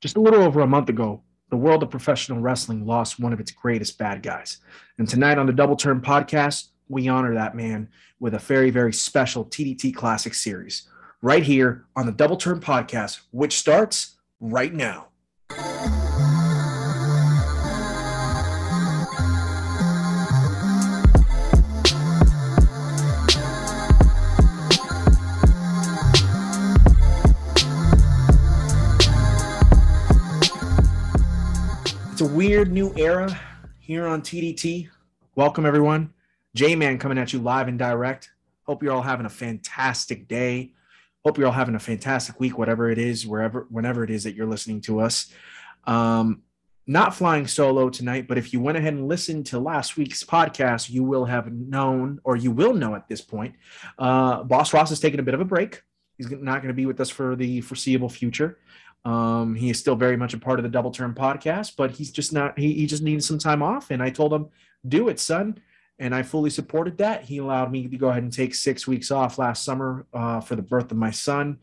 Just a little over a month ago, the world of professional wrestling lost one of its greatest bad guys. And tonight on the Double Turn podcast, we honor that man with a very, very special TDT Classic series right here on the Double Turn podcast, which starts right now. It's a weird new era here on TDT. Welcome, everyone. J Man coming at you live and direct. Hope you're all having a fantastic day. Hope you're all having a fantastic week, whatever it is, wherever, whenever it is that you're listening to us. Um, not flying solo tonight, but if you went ahead and listened to last week's podcast, you will have known, or you will know at this point, uh, Boss Ross is taking a bit of a break. He's not going to be with us for the foreseeable future. Um, he is still very much a part of the Double Turn podcast, but he's just not. He, he just needs some time off, and I told him, "Do it, son." And I fully supported that. He allowed me to go ahead and take six weeks off last summer uh, for the birth of my son,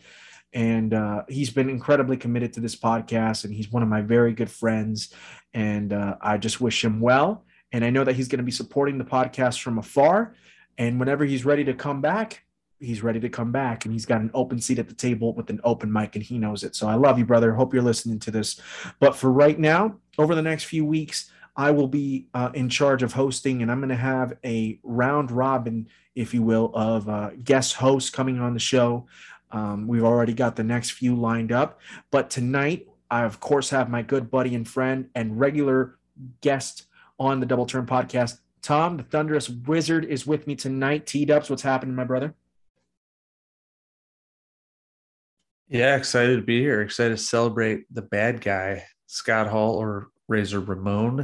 and uh, he's been incredibly committed to this podcast. And he's one of my very good friends, and uh, I just wish him well. And I know that he's going to be supporting the podcast from afar. And whenever he's ready to come back, he's ready to come back and he's got an open seat at the table with an open mic and he knows it. So I love you, brother. Hope you're listening to this. But for right now, over the next few weeks, I will be uh, in charge of hosting and I'm going to have a round robin, if you will, of uh, guest hosts coming on the show. Um, we've already got the next few lined up. But tonight, I, of course, have my good buddy and friend and regular guest on the Double Turn podcast. Tom, the Thunderous Wizard, is with me tonight. T Dubs, what's happening, my brother? Yeah, excited to be here. Excited to celebrate the bad guy, Scott Hall or Razor Ramon,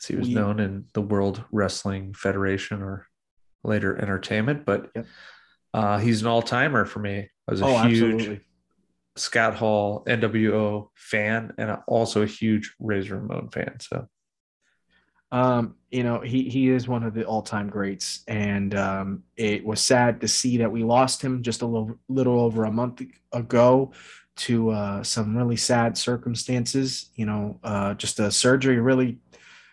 as he was we, known in the World Wrestling Federation or later entertainment. But yep. uh, he's an all timer for me. I was a oh, huge absolutely. Scott Hall NWO fan and also a huge Razor Ramon fan. So um, you know, he he is one of the all-time greats, and um, it was sad to see that we lost him just a little little over a month ago to uh, some really sad circumstances. You know, uh, just a surgery, really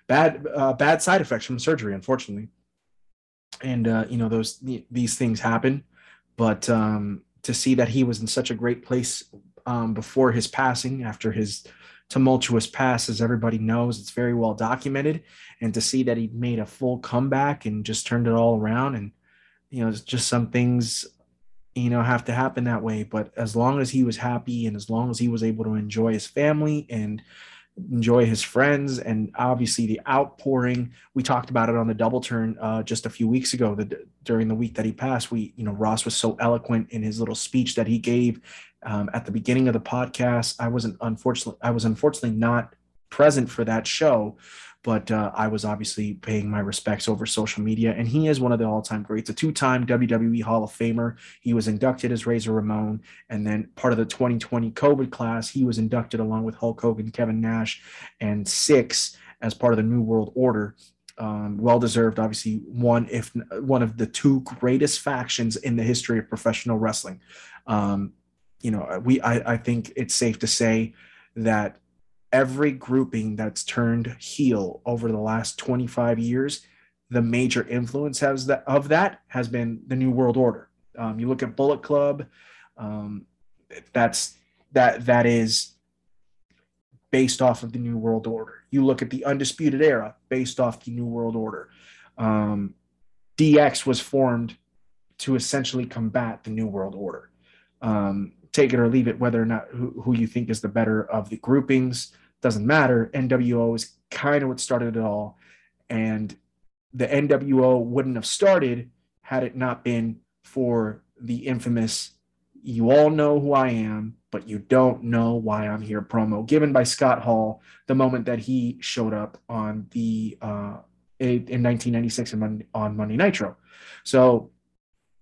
bad uh, bad side effects from surgery, unfortunately. And uh, you know, those these things happen, but um, to see that he was in such a great place um, before his passing, after his tumultuous past, as everybody knows. It's very well documented. And to see that he made a full comeback and just turned it all around, and you know, it's just some things, you know, have to happen that way. But as long as he was happy and as long as he was able to enjoy his family and enjoy his friends and obviously the outpouring we talked about it on the double turn uh, just a few weeks ago that during the week that he passed we you know ross was so eloquent in his little speech that he gave um, at the beginning of the podcast. I wasn't unfortunately I was unfortunately not present for that show, but uh, I was obviously paying my respects over social media. And he is one of the all-time greats, a two-time WWE Hall of Famer. He was inducted as Razor Ramon, and then part of the 2020 COVID class, he was inducted along with Hulk Hogan, Kevin Nash, and Syxx as part of the New World Order. Um, well deserved, obviously one if one of the two greatest factions in the history of professional wrestling. Um, you know, we I, I think it's safe to say that every grouping that's turned heel over the last 25 years, the major influence has that of that has been the New World Order. Um, you look at Bullet Club, um, that's that that is based off of the New World Order. You look at the Undisputed Era, based off the New World Order. Um, DX was formed to essentially combat the New World Order. Um, take it or leave it, whether or not who, who you think is the better of the groupings doesn't matter. NWO is kind of what started it all. And the NWO wouldn't have started had it not been for the infamous, you all know who I am, but you don't know why I'm here promo given by Scott Hall the moment that he showed up on the, uh, in 1996 on Monday Nitro. So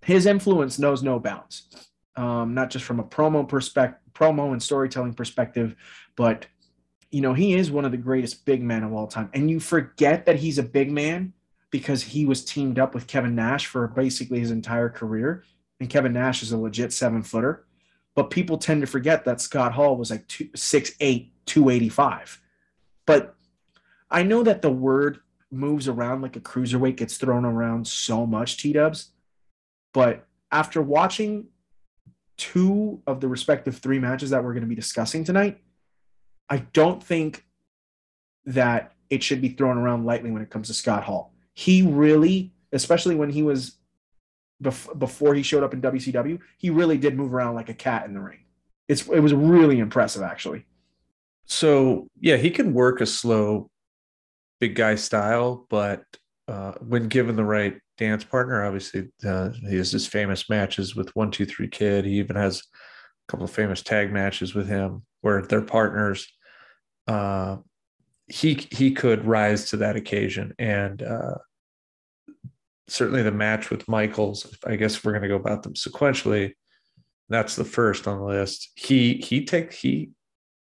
his influence knows no bounds um, not just from a promo perspective, promo and storytelling perspective, but you know he is one of the greatest big men of all time. And you forget that he's a big man because he was teamed up with Kevin Nash for basically his entire career, and Kevin Nash is a legit seven footer. but people tend to forget that Scott Hall was like two, 6'8, 285. But I know that the word moves around like a cruiserweight gets thrown around so much, T dubs. But after watching two of the respective three matches that we're going to be discussing tonight, I don't think that it should be thrown around lightly when it comes to Scott Hall. He really, especially when he was bef- before he showed up in WCW, he really did move around like a cat in the ring. It's it was really impressive actually. So yeah, he can work a slow big guy style, but uh, when given the right dance partner, obviously uh, he has his famous matches with One Two Three Kid. He even has a couple of famous tag matches with him where they're partners. Uh, he he could rise to that occasion, and uh, certainly the match with Michaels. I guess we're going to go about them sequentially. That's the first on the list. He he take he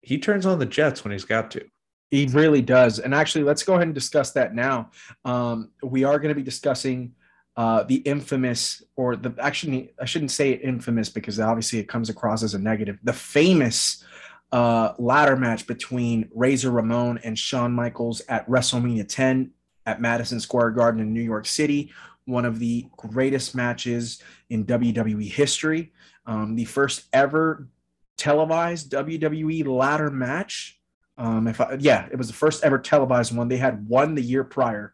he turns on the Jets when he's got to. He really does. And actually, let's go ahead and discuss that now. Um, we are going to be discussing uh, the infamous, or the actually, I shouldn't say it infamous because obviously it comes across as a negative. The famous uh, ladder match between Razor Ramon and Shawn Michaels at WrestleMania 10 at Madison Square Garden in New York City. One of the greatest matches in WWE history. Um, the first ever televised WWE ladder match. Um, if I, yeah, it was the first ever televised one. They had one the year prior,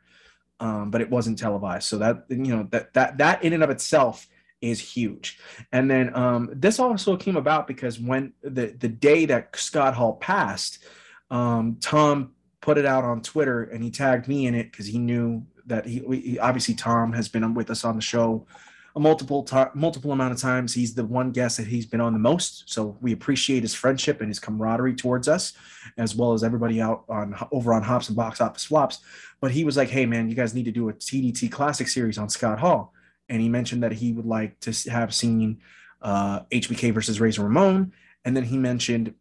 um, but it wasn't televised. So that you know that that that in and of itself is huge. And then um, this also came about because when the the day that Scott Hall passed, um, Tom put it out on Twitter and he tagged me in it because he knew that he, he, obviously Tom has been with us on the show a multiple to- multiple amount of times. He's the one guest that he's been on the most, so we appreciate his friendship and his camaraderie towards us, as well as everybody out on over on Hops and Box Office Flops. But he was like, "Hey man, you guys need to do a TDT Classic series on Scott Hall," and he mentioned that he would like to have seen uh, HBK versus Razor Ramon, and then he mentioned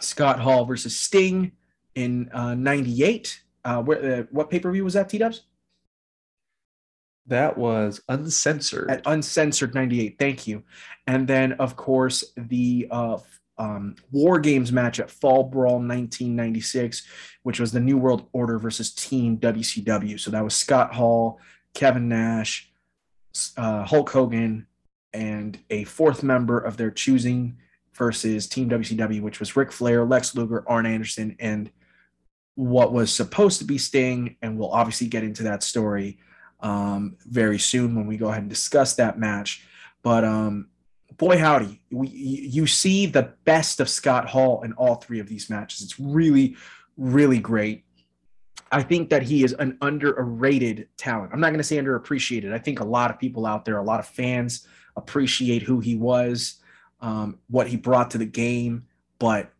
Scott Hall versus Sting in '98. Uh, uh, where uh, what pay per view was that? T Dubs. That was uncensored. At uncensored 98. Thank you. And then, of course, the uh, um, War Games match at Fall Brawl 1996, which was the New World Order versus Team WCW. So that was Scott Hall, Kevin Nash, uh, Hulk Hogan, and a fourth member of their choosing versus Team WCW, which was Ric Flair, Lex Luger, Arn Anderson, and what was supposed to be Sting. And we'll obviously get into that story um, very soon when we go ahead and discuss that match. But um, boy, howdy, we, you see the best of Scott Hall in all three of these matches. It's really, really great. I think that he is an underrated talent. I'm not going to say underappreciated. I think a lot of people out there, a lot of fans appreciate who he was, um, what he brought to the game. But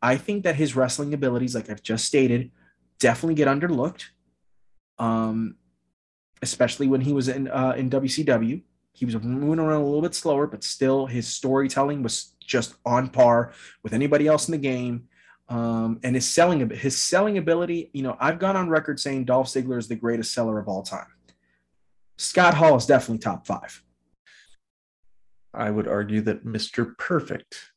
I think that his wrestling abilities, like I've just stated, definitely get underlooked. Um, especially when he was in uh, in WCW. He was moving around a little bit slower, but still his storytelling was just on par with anybody else in the game. Um, and his selling his selling ability, you know, I've gone on record saying Dolph Ziggler is the greatest seller of all time. Scott Hall is definitely top five. I would argue that Mr. Perfect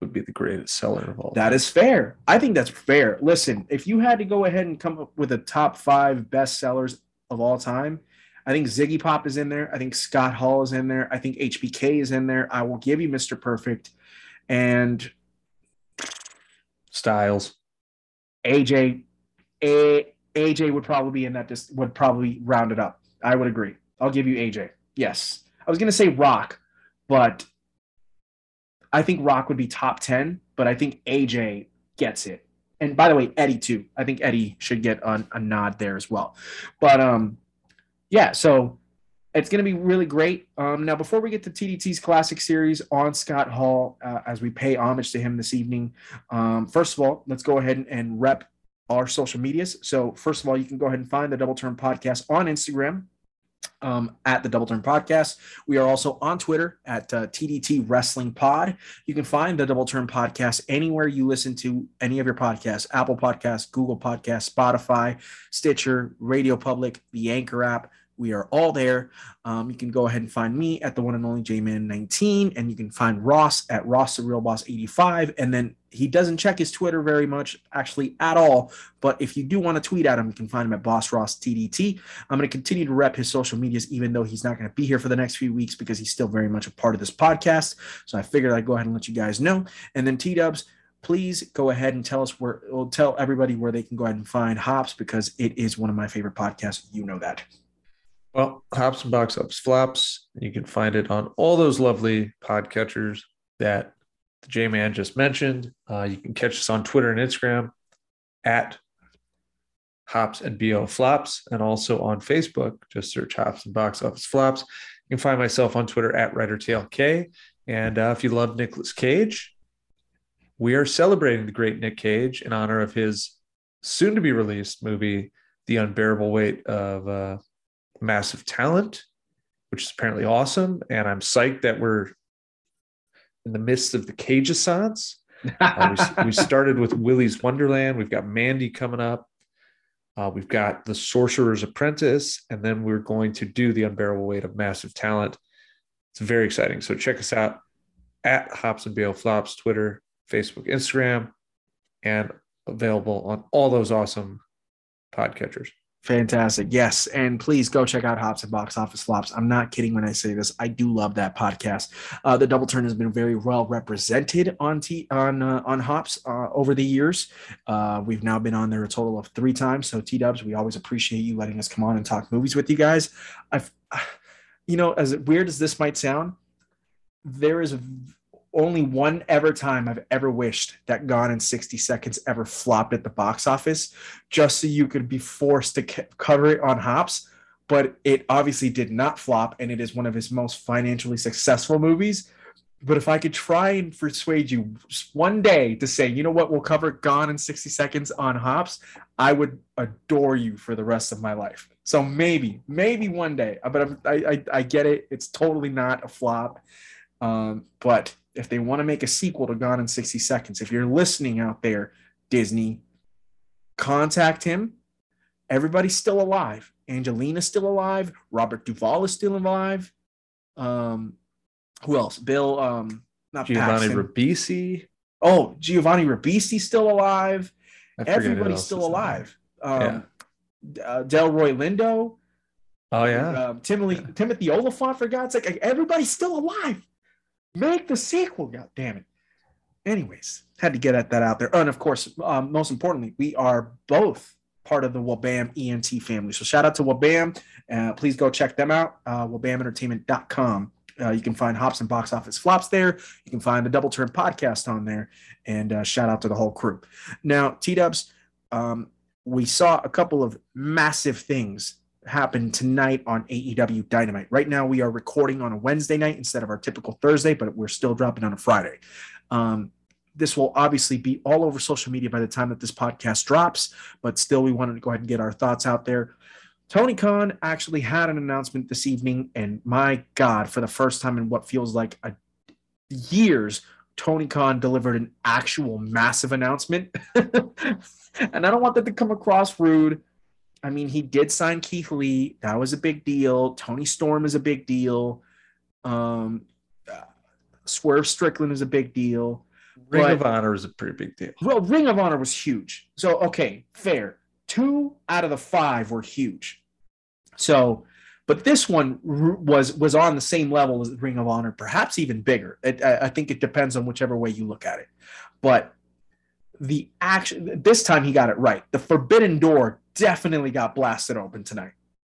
would be the greatest seller of all. That time. is fair. I think that's fair. Listen, if you had to go ahead and come up with a top five best sellers of all time. I think Ziggy Pop is in there. I think Scott Hall is in there. I think HBK is in there. I will give you Mr. Perfect and Styles. AJ A, AJ would probably be in that just would probably round it up. I would agree. I'll give you AJ. Yes. I was going to say Rock, but I think Rock would be top 10, but I think AJ gets it and by the way, Eddie too. I think Eddie should get a, a nod there as well. But um, yeah, so it's going to be really great. Um, now, before we get to TDT's classic series on Scott Hall, uh, as we pay homage to him this evening, um, first of all, let's go ahead and, and rep our social medias. So, first of all, you can go ahead and find the Double Turn Podcast on Instagram um, at the Double Turn Podcast. We are also on Twitter at uh, TDT Wrestling Pod. You can find the Double Turn Podcast anywhere you listen to any of your podcasts Apple Podcasts, Google Podcasts, Spotify, Stitcher, Radio Public, the Anchor app. We are all there. Um, you can go ahead and find me at the one and only JMan19, and you can find Ross at Ross the Real Boss 85. And then he doesn't check his Twitter very much, actually at all. But if you do want to tweet at him, you can find him at Boss Ross TDT. I'm going to continue to rep his social medias, even though he's not going to be here for the next few weeks because he's still very much a part of this podcast. So I figured I'd go ahead and let you guys know. And then T Dubs please go ahead and tell us where we'll tell everybody where they can go ahead and find hops because it is one of my favorite podcasts you know that well, Hops and Box Ups Flops. You can find it on all those lovely podcatchers that the J Man just mentioned. Uh, you can catch us on Twitter and Instagram at Hops and BO Flops, and also on Facebook. Just search Hops and Box Office Flops. You can find myself on Twitter at WriterTLK. And uh, if you love Nicolas Cage, we are celebrating the great Nick Cage in honor of his soon to be released movie, The Unbearable Weight of uh, massive talent, which is apparently awesome. And I'm psyched that we're in the midst of the Cageassance. uh, we, we, started with Willy's Wonderland. We've got Mandy coming up. Uh, we've got The Sorcerer's Apprentice. And then we're going to do The Unbearable Weight of Massive Talent. It's very exciting. So check us out at Hops and BO Flops, Twitter, Facebook, Instagram, and available on all those awesome podcatchers. Fantastic. Yes. And please go check out Hops and Box Office Flops. I'm not kidding when I say this. I do love that podcast. Uh, the Double Turn has been very well represented on T on uh, on Hops uh, over the years. Uh, we've now been on there a total of three times. So T Dubs, we always appreciate you letting us come on and talk movies with you guys. I've, you know, as weird as this might sound, there is only one ever time I've ever wished that Gone in 60 Seconds ever flopped at the box office just so you could be forced to cover it on hops. But it obviously did not flop, and it is one of his most financially successful movies. But if I could try and persuade you one day to say, you know what, we'll cover Gone in 60 Seconds on hops, I would adore you for the rest of my life. So maybe, maybe one day. But I, I, I get it. It's totally not a flop. Um, but if they want to make a sequel to Gone in 60 Seconds, if you're listening out there, Disney, contact him. Everybody's still alive. Angelina's still alive. Robert Duvall is still alive. Um, who else? Bill, um, not Giovanni Paxton. Ribisi. Oh, Giovanni Ribisi still alive. Everybody's still alive. Um, yeah. uh, Delroy Lindo. Oh yeah. Um, Timothy Timothy Olyphant for God's sake. Everybody's still alive. Make the sequel, god damn it. Anyways, had to get at that out there. And of course, um, most importantly, we are both part of the Wabam ENT family. So shout out to Wabam. Uh, please go check them out. Uh, WabamEntertainment.com. Uh, you can find Hops and Box Office Flops there. You can find the Double Turn podcast on there. And uh, shout out to the whole crew. Now, T Dubs, um, we saw a couple of massive things happen tonight on AEW Dynamite. Right now, we are recording on a Wednesday night instead of our typical Thursday, but we're still dropping on a Friday. Um, this will obviously be all over social media by the time that this podcast drops, but still, we wanted to go ahead and get our thoughts out there. Tony Khan actually had an announcement this evening, and my God, for the first time in what feels like a, years, Tony Khan delivered an actual massive announcement. and I don't want that to come across rude I mean, he did sign Keith Lee. That was a big deal. Toni Storm is a big deal. Um, Swerve Strickland is a big deal. Ring but, of Honor is a pretty big deal. Well, Ring of Honor was huge. So, okay, fair. Two out of the five were huge. So, but this one was was on the same level as Ring of Honor, perhaps even bigger. It, I, I think it depends on whichever way you look at it. But the action this time he got it right. The Forbidden Door definitely got blasted open tonight,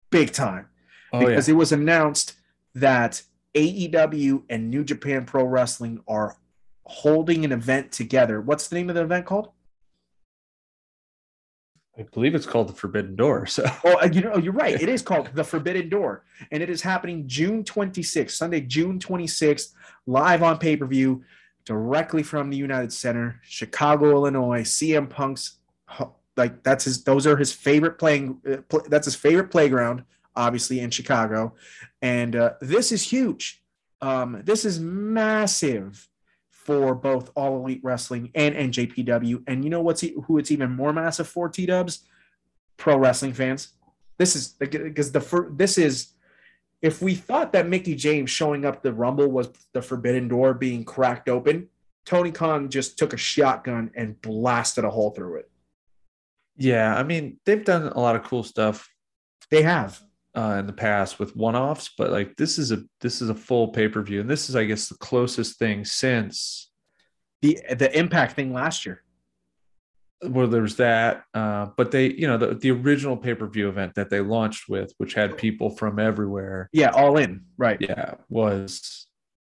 big time, oh, because yeah. it was announced that AEW and New Japan Pro Wrestling are holding an event together. What's the name of the event called? I believe it's called the Forbidden Door. So, oh, uh, you know, you're right. It is called the Forbidden Door, and it is happening June 26th, Sunday, June 26th, live on pay per view, directly from the United Center, Chicago, Illinois. CM Punk's like that's his those are his favorite playing uh, pl- that's his favorite playground obviously in chicago. And uh, this is huge. Um, this is massive for both all elite wrestling and njpw and you know what's who it's even more massive for t-dubs? Pro wrestling fans. This is because the first, this is if we thought that Mickie James showing up the Rumble was the forbidden door being cracked open, Tony Khan just took a shotgun and blasted a hole through it. Yeah, I mean they've done a lot of cool stuff. They have uh, in the past with one-offs, but like this is a this is a full pay-per-view, and this is I guess the closest thing since the the Impact thing last year. Well, there's that, uh, but they, you know, the, the original pay per view event that they launched with, which had people from everywhere. Yeah, all in, right? Yeah, was,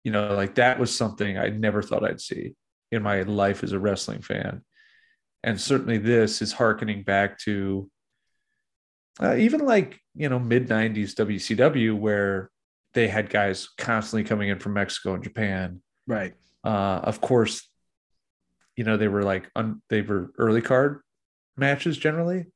you know, like that was something I never thought I'd see in my life as a wrestling fan, and certainly this is harkening back to uh, even like you know mid '90s WCW where they had guys constantly coming in from Mexico and Japan. Right. Uh, of course, you know they were like un, they were early card matches generally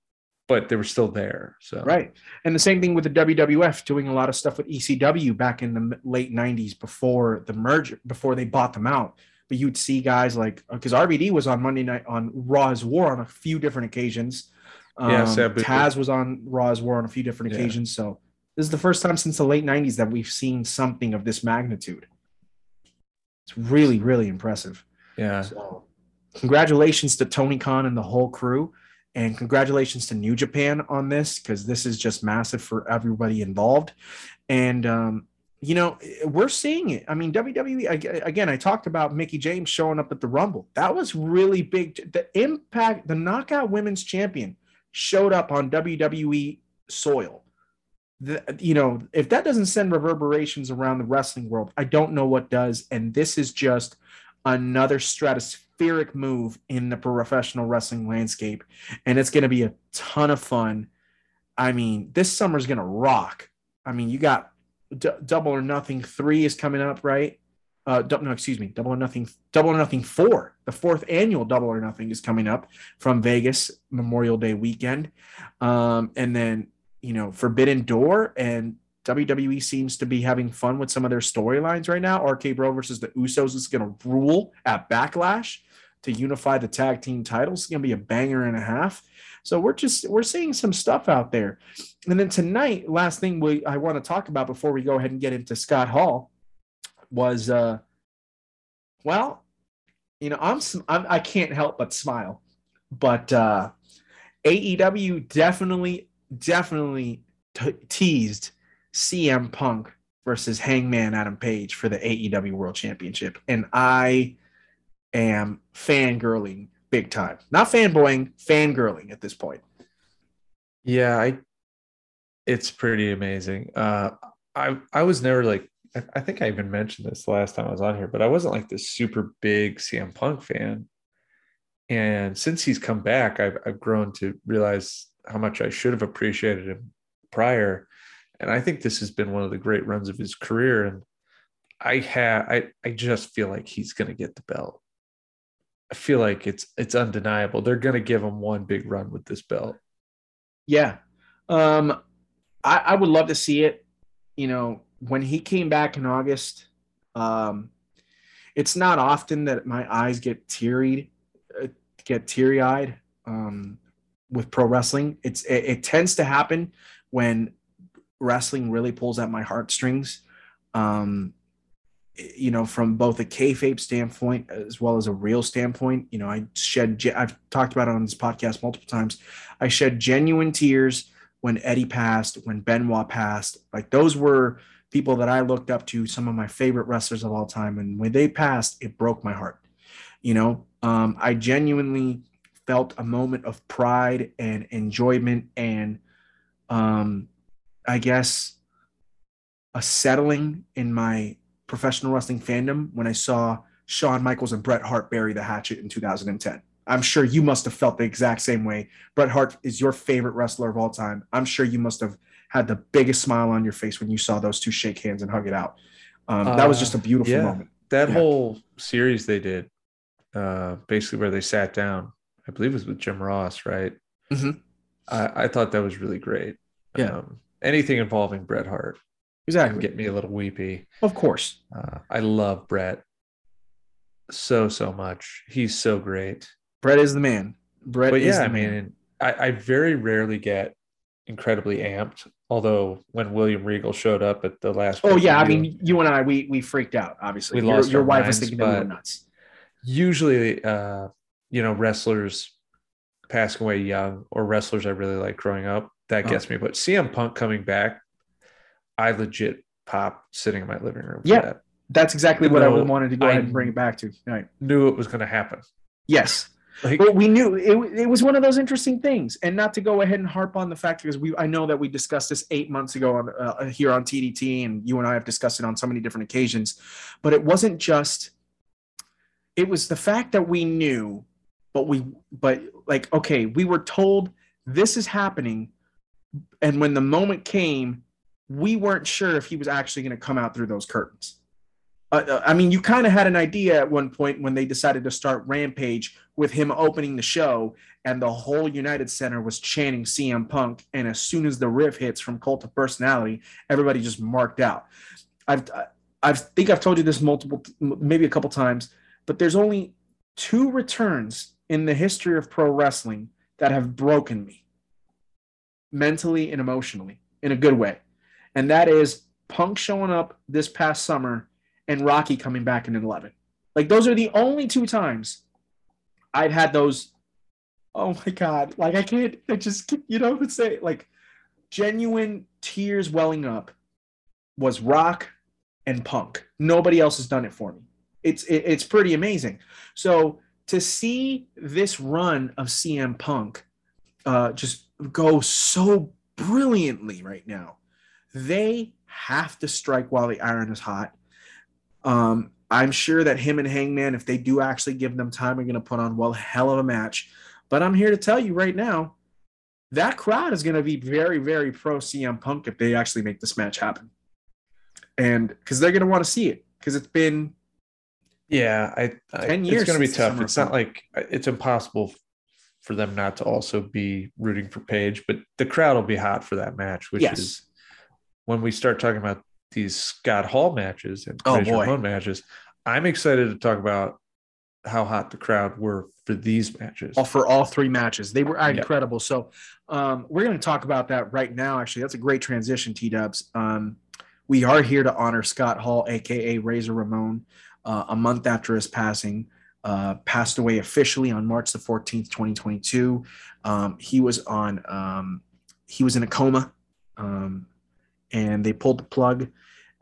but they were still there so right and the same thing with the wwf doing a lot of stuff with ecw back in the late 90s before the merger before they bought them out but you'd see guys like because RVD was on monday night on raw's war on a few different occasions um, yeah, Taz was on Raw's War on a few different yeah. occasions. So this is the first time since the late '90s that we've seen something of this magnitude. It's really, really impressive. Yeah. So congratulations to Tony Khan and the whole crew. And congratulations to New Japan on this because this is just massive for everybody involved. And, um, you know, we're seeing it. I mean, WWE, again, I talked about Mickie James showing up at the Rumble. That was really big. The impact, the knockout women's champion showed up on WWE soil. The, you know, if that doesn't send reverberations around the wrestling world, I don't know what does. And this is just another move in the professional wrestling landscape. And it's going to be a ton of fun. I mean, this summer's going to rock. I mean, you got D- Double or Nothing 3 is coming up, right? Uh, no, excuse me, Double or Nothing, Double or Nothing 4, the fourth annual Double or Nothing is coming up from Vegas Memorial Day weekend. Um, and then, you know, Forbidden Door and WWE seems to be having fun with some of their storylines right now. RK Bro versus the Usos is going to rule at Backlash to unify the tag team titles. It's going to be a banger and a half. So we're just we're seeing some stuff out there. And then tonight, last thing we I want to talk about before we go ahead and get into Scott Hall was uh well, you know, I'm, I'm I can't help but smile. But uh AEW definitely definitely t- teased CM Punk versus Hangman Adam Page for the AEW World Championship. And I am fangirling big time. Not fanboying, fangirling at this point. Yeah, I it's pretty amazing. Uh I I was never like I, I think I even mentioned this last time I was on here, but I wasn't like this super big CM Punk fan. And since he's come back, I've I've grown to realize how much I should have appreciated him prior and I think this has been one of the great runs of his career. And I have I I just feel like he's going to get the belt. I feel like it's it's undeniable. They're going to give him one big run with this belt. Yeah, um, I, I would love to see it. You know, when he came back in August, um, it's not often that my eyes get teary, uh, get teary eyed um, with pro wrestling. It's it, it tends to happen when wrestling really pulls at my heartstrings. Um, you know, from both a kayfabe standpoint as well as a real standpoint. You know, I shed. I've talked about it on this podcast multiple times. I shed genuine tears when Eddie passed, when Benoit passed. Like those were people that I looked up to, some of my favorite wrestlers of all time, and when they passed, it broke my heart. You know, um, I genuinely felt a moment of pride and enjoyment and um, I guess, a settling in my professional wrestling fandom when I saw Shawn Michaels and Bret Hart bury the hatchet in 2010. I'm sure you must have felt the exact same way. Bret Hart is your favorite wrestler of all time. I'm sure you must have had the biggest smile on your face when you saw those two shake hands and hug it out. Um, that was just a uh, beautiful uh, yeah. moment. That yeah. whole series they did, uh, basically where they sat down, I believe it was with Jim Ross, right? Mm-hmm. I, I, thought that was really great. Yeah. Um, anything involving Bret Hart. Exactly. Get me a little weepy. Of course. Uh, I love Bret so, so much. He's so great. Bret is the man. Bret but yeah, I mean, I, I very rarely get incredibly amped. Although when William Regal showed up at the last, oh yeah, I mean, you and I, we we freaked out. Obviously, We your, lost your our wife was thinking that we were nuts. usually, uh, you know, wrestlers passing away young or wrestlers I really like growing up that Oh. gets me. But CM Punk coming back, I legit pop sitting in my living room. Yeah. that. That's exactly what I No, wanted to go I- ahead and bring it back to. Right. knew it was going to happen. Yes. Like, But we knew it, it was one of those interesting things, and not to go ahead and harp on the fact because we I know that we discussed this eight months ago on uh, here on TDT, and you and I have discussed it on so many different occasions. But it wasn't just; it was the fact that we knew, but we but like okay, we were told this is happening, and when the moment came, we weren't sure if he was actually going to come out through those curtains. Uh, uh, I mean, you kind of had an idea at one point when they decided to start Rampage with him opening the show, and the whole United Center was chanting CM Punk. And as soon as the riff hits from Cult of Personality, everybody just marked out. I've I think I've told you this multiple, maybe a couple times, but there's only two returns in the history of pro wrestling that have broken me mentally and emotionally in a good way, and that is Punk showing up this past summer and Rocky coming back in 11. Like those are the only two times I've had those. Oh my god! Like I can't. I just you know would say like genuine tears welling up was Rock and Punk. Nobody else has done it for me. It's it, it's pretty amazing. So to see this run of CM Punk uh, just go so brilliantly right now, they have to strike while the iron is hot. Um, I'm sure that him and Hangman, if they do actually give them time, are going to put on well hell of a match. But I'm here to tell you right now, that crowd is going to be very, very pro CM Punk if they actually make this match happen, and because they're going to want to see it because it's been yeah, I, I 10 years it's going to be tough. It's not like it's impossible for them not to also be rooting for Page, but the crowd will be hot for that match, which yes, is when we start talking about these Scott Hall matches and Oh. Ramon matches. I'm excited to talk about how hot the crowd were for these matches. all for all three matches. They were incredible. So um, we're going to talk about that right now. Actually, that's a great transition, T Dubs. Um, we are here to honor Scott Hall, aka Razor Ramon, uh, a month after his passing. Uh, passed away officially on March the 14th, 2022. Um, he was on um, he was in a coma, um, and they pulled the plug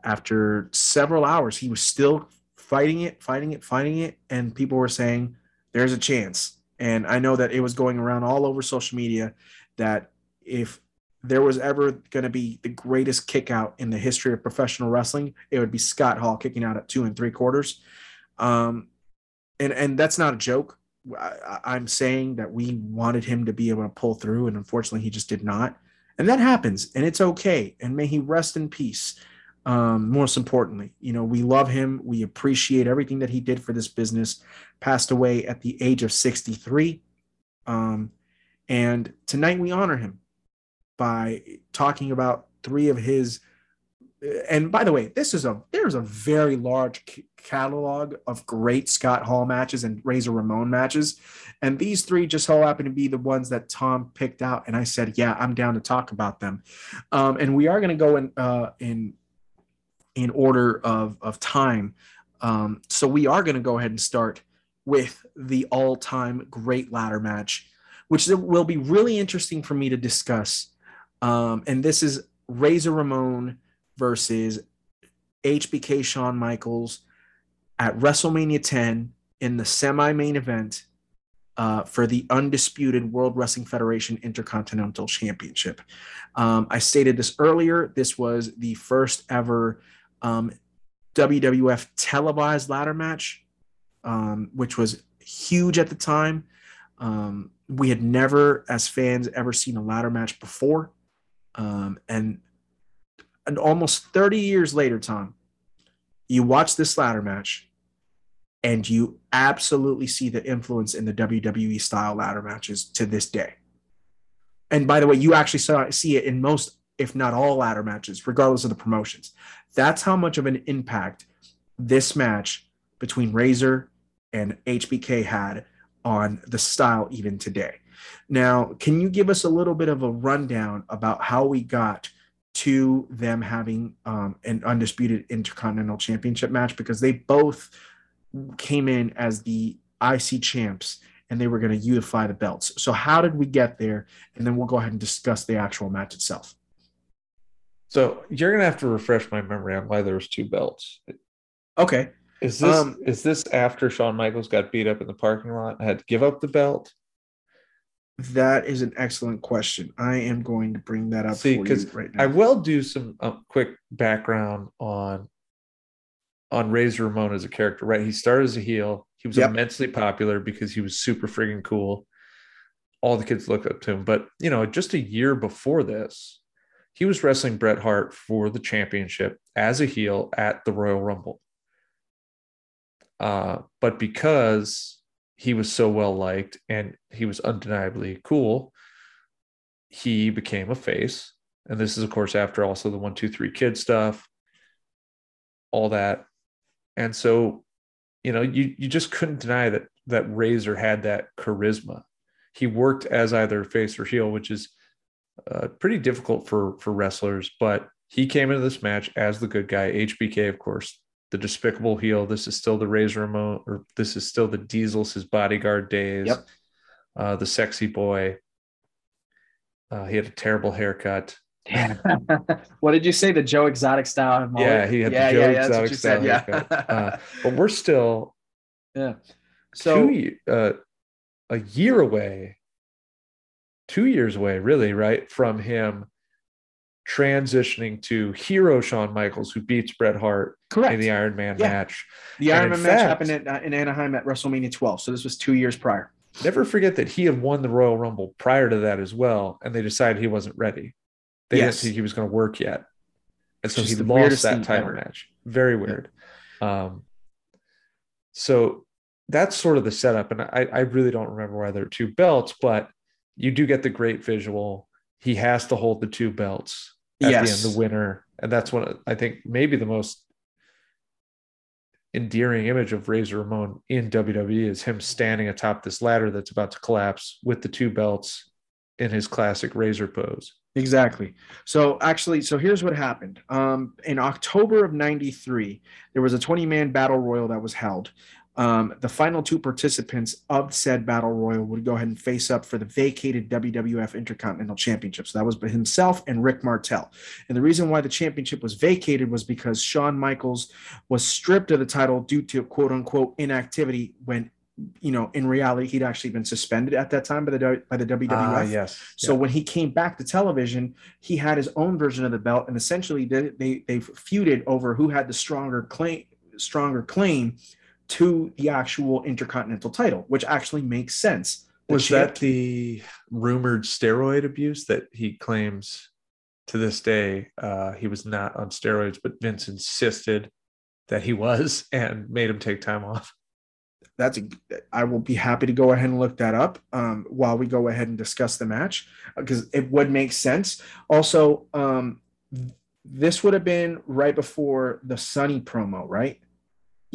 after several hours. He was still fighting it, fighting it, fighting it, and people were saying there's a chance. And I know that it was going around all over social media that if there was ever going to be the greatest kick out in the history of professional wrestling, it would be Scott Hall kicking out at two and three quarters. Um, and and that's not a joke. I, I'm saying that we wanted him to be able to pull through, and unfortunately, he just did not. And that happens, and it's okay. And may he rest in peace. Um, most importantly, you know, we love him. We appreciate everything that he did for this business. Passed away at the age of 63. Um, and tonight we honor him by talking about three of his. And by the way, this is a there's a very large catalog of great Scott Hall matches and Razor Ramon matches, and these three just so happen to be the ones that Tom picked out. And I said, yeah, I'm down to talk about them. Um, and we are going to go in uh, in in order of of time. Um, so we are going to go ahead and start with the all-time great ladder match, which will be really interesting for me to discuss. Um, and this is Razor Ramon versus HBK Shawn Michaels at WrestleMania 10 in the semi-main event uh, for the undisputed World Wrestling Federation Intercontinental Championship. Um, I stated this earlier. This was the first ever um, WWF televised ladder match, um, which was huge at the time. Um, we had never, as fans, ever seen a ladder match before. Um, and, and almost 30 years later, Tom, you watch this ladder match and you absolutely see the influence in the WWE style ladder matches to this day. And by the way, you actually saw, see it in most, if not all, ladder matches, regardless of the promotions. That's how much of an impact this match between Razor and HBK had on the style even today. Now, can you give us a little bit of a rundown about how we got to them having um, an undisputed intercontinental championship match? Because they both came in as the IC champs and they were going to unify the belts. So, how did we get there? And then we'll go ahead and discuss the actual match itself. So you're gonna have to refresh my memory on why there was two belts. Okay. Is this um, is this after Shawn Michaels got beat up in the parking lot? I had to give up the belt. That is an excellent question. I am going to bring that up See, because right now. I will do some uh, quick background on on Razor Ramon as a character. Right, he started as a heel. He was yep. immensely popular because he was super friggin' cool. All the kids looked up to him. But you know, just a year before this, he was wrestling Bret Hart for the championship as a heel at the Royal Rumble. Uh, but because he was so well liked and he was undeniably cool, he became a face. And this is, of course, after also the one, two, three kid stuff, all that. And so, you know, you you just couldn't deny that that Razor had that charisma. He worked as either face or heel, which is uh, pretty difficult for for wrestlers. But he came into this match as the good guy. HBK, of course, the despicable heel. This is still the Razor Ramon, or this is still the Diesel's his bodyguard days. Yep. Uh, the sexy boy. Uh, he had a terrible haircut. what did you say? The Joe Exotic style? Yeah, he had yeah, the Joe yeah, Exotic style said, haircut. Yeah. uh, but we're still yeah. So two, uh, a year away two years away, really, right, from him transitioning to hero Shawn Michaels, who beats Bret Hart Correct. in the Iron Man yeah. match. The Iron Man match happened in, uh, in Anaheim at WrestleMania 12. So this was two years prior. Never forget that he had won the Royal Rumble prior to that as well, and they decided he wasn't ready. They yes. didn't think he was going to work yet, and so he lost that title match. Very weird. Yeah. Um, so that's sort of the setup, and I, I really don't remember why there are two belts, but you do get the great visual. He has to hold the two belts at yes. the end, the winner. And that's what I think maybe the most endearing image of Razor Ramon in WWE is him standing atop this ladder that's about to collapse with the two belts in his classic Razor pose. Exactly. So actually, so here's what happened. Um, in October of '93, there was a 20 man battle royal that was held. Um, the final two participants of said battle royal would go ahead and face up for the vacated WWF Intercontinental Championship. So that was himself and Rick Martel. And the reason why the championship was vacated was because Shawn Michaels was stripped of the title due to quote unquote inactivity when you know, in reality, he'd actually been suspended at that time by the by the WWF. Ah, yes. So yeah. when he came back to television, he had his own version of the belt, and essentially they they, they feuded over who had the stronger claim stronger claim to the actual intercontinental title, which actually makes sense. The was champ- that the rumored steroid abuse that he claims to this day uh, he was not on steroids, but Vince insisted that he was and made him take time off? That's a, I will be happy to go ahead and look that up um, while we go ahead and discuss the match because it would make sense. Also, um, this would have been right before the Sunny promo, right?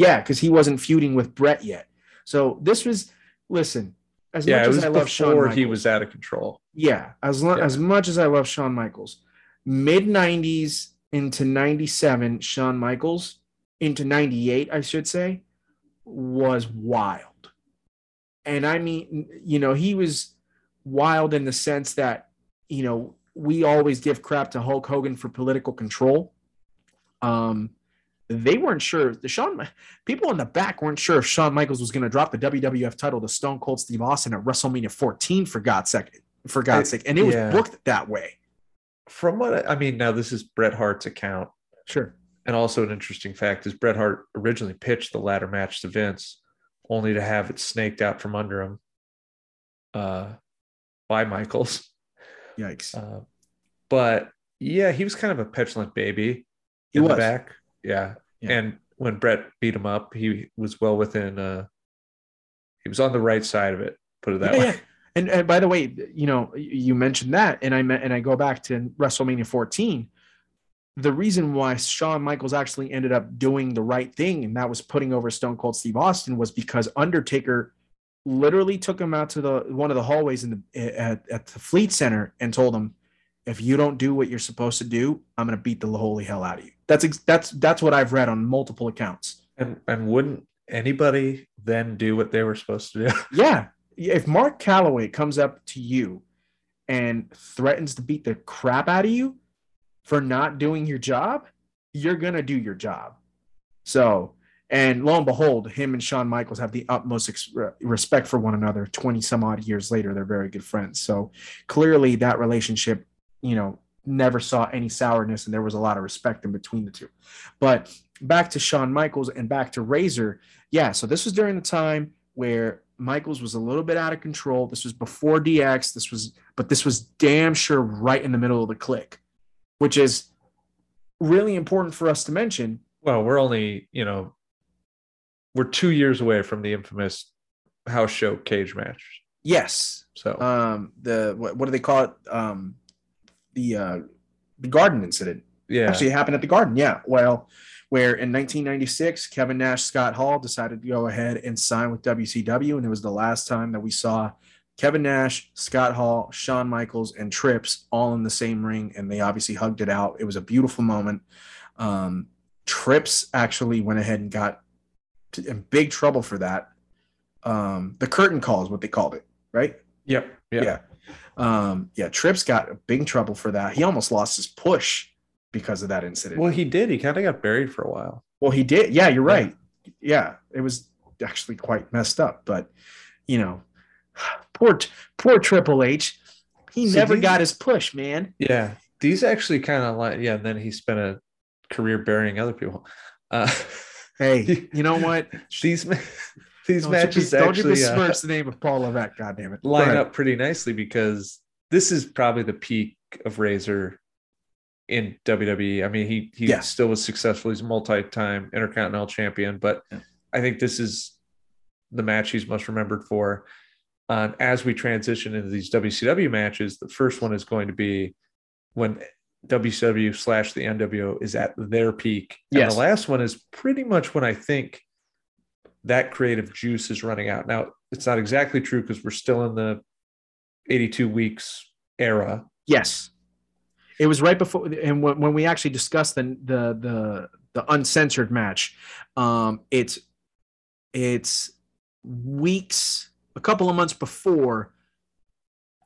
Yeah, because he wasn't feuding with Bret yet. So this was listen. As yeah, much as I love Shawn Michaels, he was out of control. Yeah, as lo- yeah. as much as I love Shawn Michaels, mid '90s into '97, Shawn Michaels into '98, I should say, was wild. And I mean, you know, he was wild in the sense that, you know, we always give crap to Hulk Hogan for political control. Um, they weren't sure. The Shawn people in the back weren't sure if Shawn Michaels was going to drop the WWF title to Stone Cold Steve Austin at WrestleMania 14 for God's sake, for God's sake, and it was booked that way. From what I, I mean, now this is Bret Hart's account. Sure. And also an interesting fact is Bret Hart originally pitched the ladder match to Vince, only to have it snaked out from under him uh, by Michaels. Yikes! Uh, but yeah, he was kind of a petulant baby he in was. the back. Yeah. yeah. And when Bret beat him up, he was well within uh he was on the right side of it, put it that yeah, way. Yeah. And, and by the way, you know, you mentioned that, and I met, and I go back to WrestleMania 14. The reason why Shawn Michaels actually ended up doing the right thing, and that was putting over Stone Cold Steve Austin, was because Undertaker literally took him out to the one of the hallways in the at, at the Fleet Center and told him, if you don't do what you're supposed to do, I'm gonna beat the holy hell out of you. That's ex- that's that's what I've read on multiple accounts. And and wouldn't anybody then do what they were supposed to do? yeah. If Mark Calaway comes up to you and threatens to beat the crap out of you for not doing your job, you're gonna do your job. So and lo and behold, him and Shawn Michaels have the utmost ex- respect for one another. 20 some odd years later, they're very good friends. So clearly, that relationship, you know, never saw any sourness and there was a lot of respect in between the two. But back to Shawn Michaels and back to Razor. Yeah. So this was during the time where Michaels was a little bit out of control. This was before DX. This was, but this was damn sure right in the middle of the Kliq, which is really important for us to mention. Well, we're only, you know, we're two years away from the infamous house show cage match. Yes. So um the what, what do they call it? Um the uh the garden incident. Yeah. Actually it happened at the garden. Yeah. Well, where in 1996 Kevin Nash Scott Hall decided to go ahead and sign with WCW and it was the last time that we saw Kevin Nash, Scott Hall, Shawn Michaels, and Trips all in the same ring, and they obviously hugged it out. It was a beautiful moment. Um, Trips actually went ahead and got in big trouble for that. Um, the curtain call is what they called it, right? Yep. yep. Yeah. Um, yeah. Trips got a big trouble for that. He almost lost his push because of that incident. Well, he did. He kind of got buried for a while. Well, he did. Yeah, you're right. Yeah, it was actually quite messed up. But you know, poor poor Triple H. He so never these, got his push, man. Yeah, these actually kind of like yeah. And then he spent a career burying other people. Uh, Hey, you know what? these these don't matches you, don't actually you besmirch uh, the name of Paul Levesque. God damn it! Line up pretty nicely because this is probably the peak of Razor in WWE. I mean, he he yeah. still was successful. He's a multi-time Intercontinental Champion, but yeah. I think this is the match he's most remembered for. Um, as we transition into these WCW matches, the first one is going to be when WCW slash the NWO is at their peak. And the last one is pretty much when I think that creative juice is running out. Now, it's not exactly true because we're still in the 82 weeks era. Yes. It was right before, and when we actually discussed the the the, the uncensored match, um, it's it's weeks, a couple of months before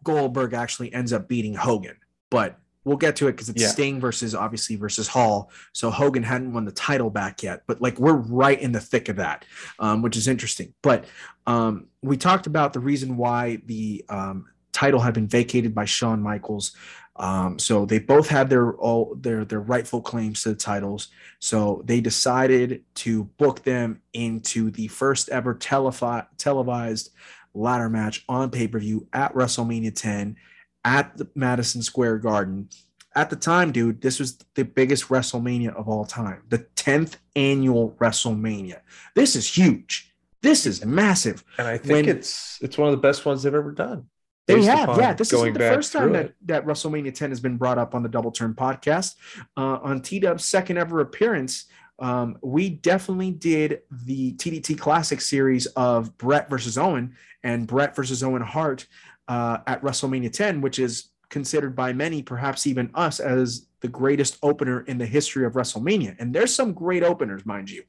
Goldberg actually ends up beating Hogan. But we'll get to it because it's yeah. Sting versus obviously versus Hall. So Hogan hadn't won the title back yet, but like we're right in the thick of that, um, which is interesting. But um, we talked about the reason why the um, title had been vacated by Shawn Michaels. Um, so they both had their all their their rightful claims to the titles. So they decided to book them into the first ever telefi- televised ladder match on pay per view at WrestleMania 10 at the Madison Square Garden. At the time, dude, this was the biggest WrestleMania of all time, the 10th annual WrestleMania. This is huge. This is massive. And I think when, it's it's one of the best ones they've ever done. They have, yeah. This is the first time that, that WrestleMania 10 has been brought up on the Double Turn podcast. Uh, on T Dub's second ever appearance, um, we definitely did the TDT Classic series of Bret versus Owen and Bret versus Owen Hart uh, at WrestleMania 10, which is considered by many, perhaps even us, as the greatest opener in the history of WrestleMania. And there's some great openers, mind you,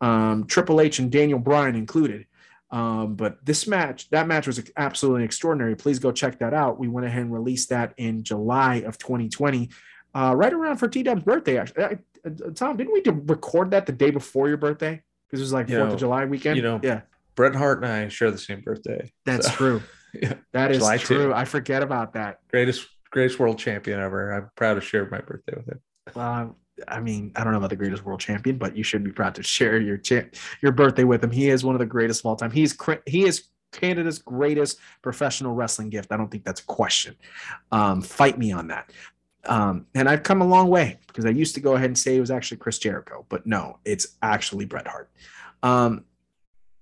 um, Triple H and Daniel Bryan included. Um, but this match, that match was absolutely extraordinary. Please go check that out. We went ahead and released that in July of 2020, uh, right around for T Dub's birthday. Actually, I, uh, Tom, didn't we record that the day before your birthday? Because it was like Fourth of July weekend. You know, yeah. Bret Hart and I share the same birthday. That's so. true. Yeah, that is July true. 2. I forget about that. Greatest greatest world champion ever. I'm proud to share my birthday with him. Well, I mean, I don't know about the greatest world champion, but you should be proud to share your cha- your birthday with him. He is one of the greatest of all time. He's he is Canada's greatest professional wrestling gift. I don't think that's a question. Um, fight me on that. Um, and I've come a long way because I used to go ahead and say it was actually Chris Jericho, but no, it's actually Bret Hart. Um,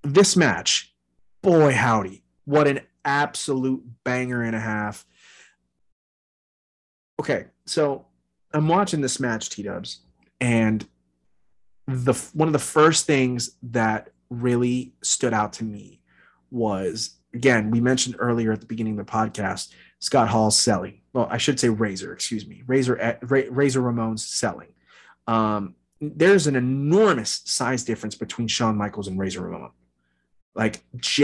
this match, boy howdy, what an absolute banger and a half. Okay, so I'm watching this match, T Dubs, and the one of the first things that really stood out to me was again, we mentioned earlier at the beginning of the podcast, Scott Hall's selling. Well, I should say Razor, excuse me. Razor eh, Razor Ramon's selling. Um, there's an enormous size difference between Shawn Michaels and Razor Ramon. Like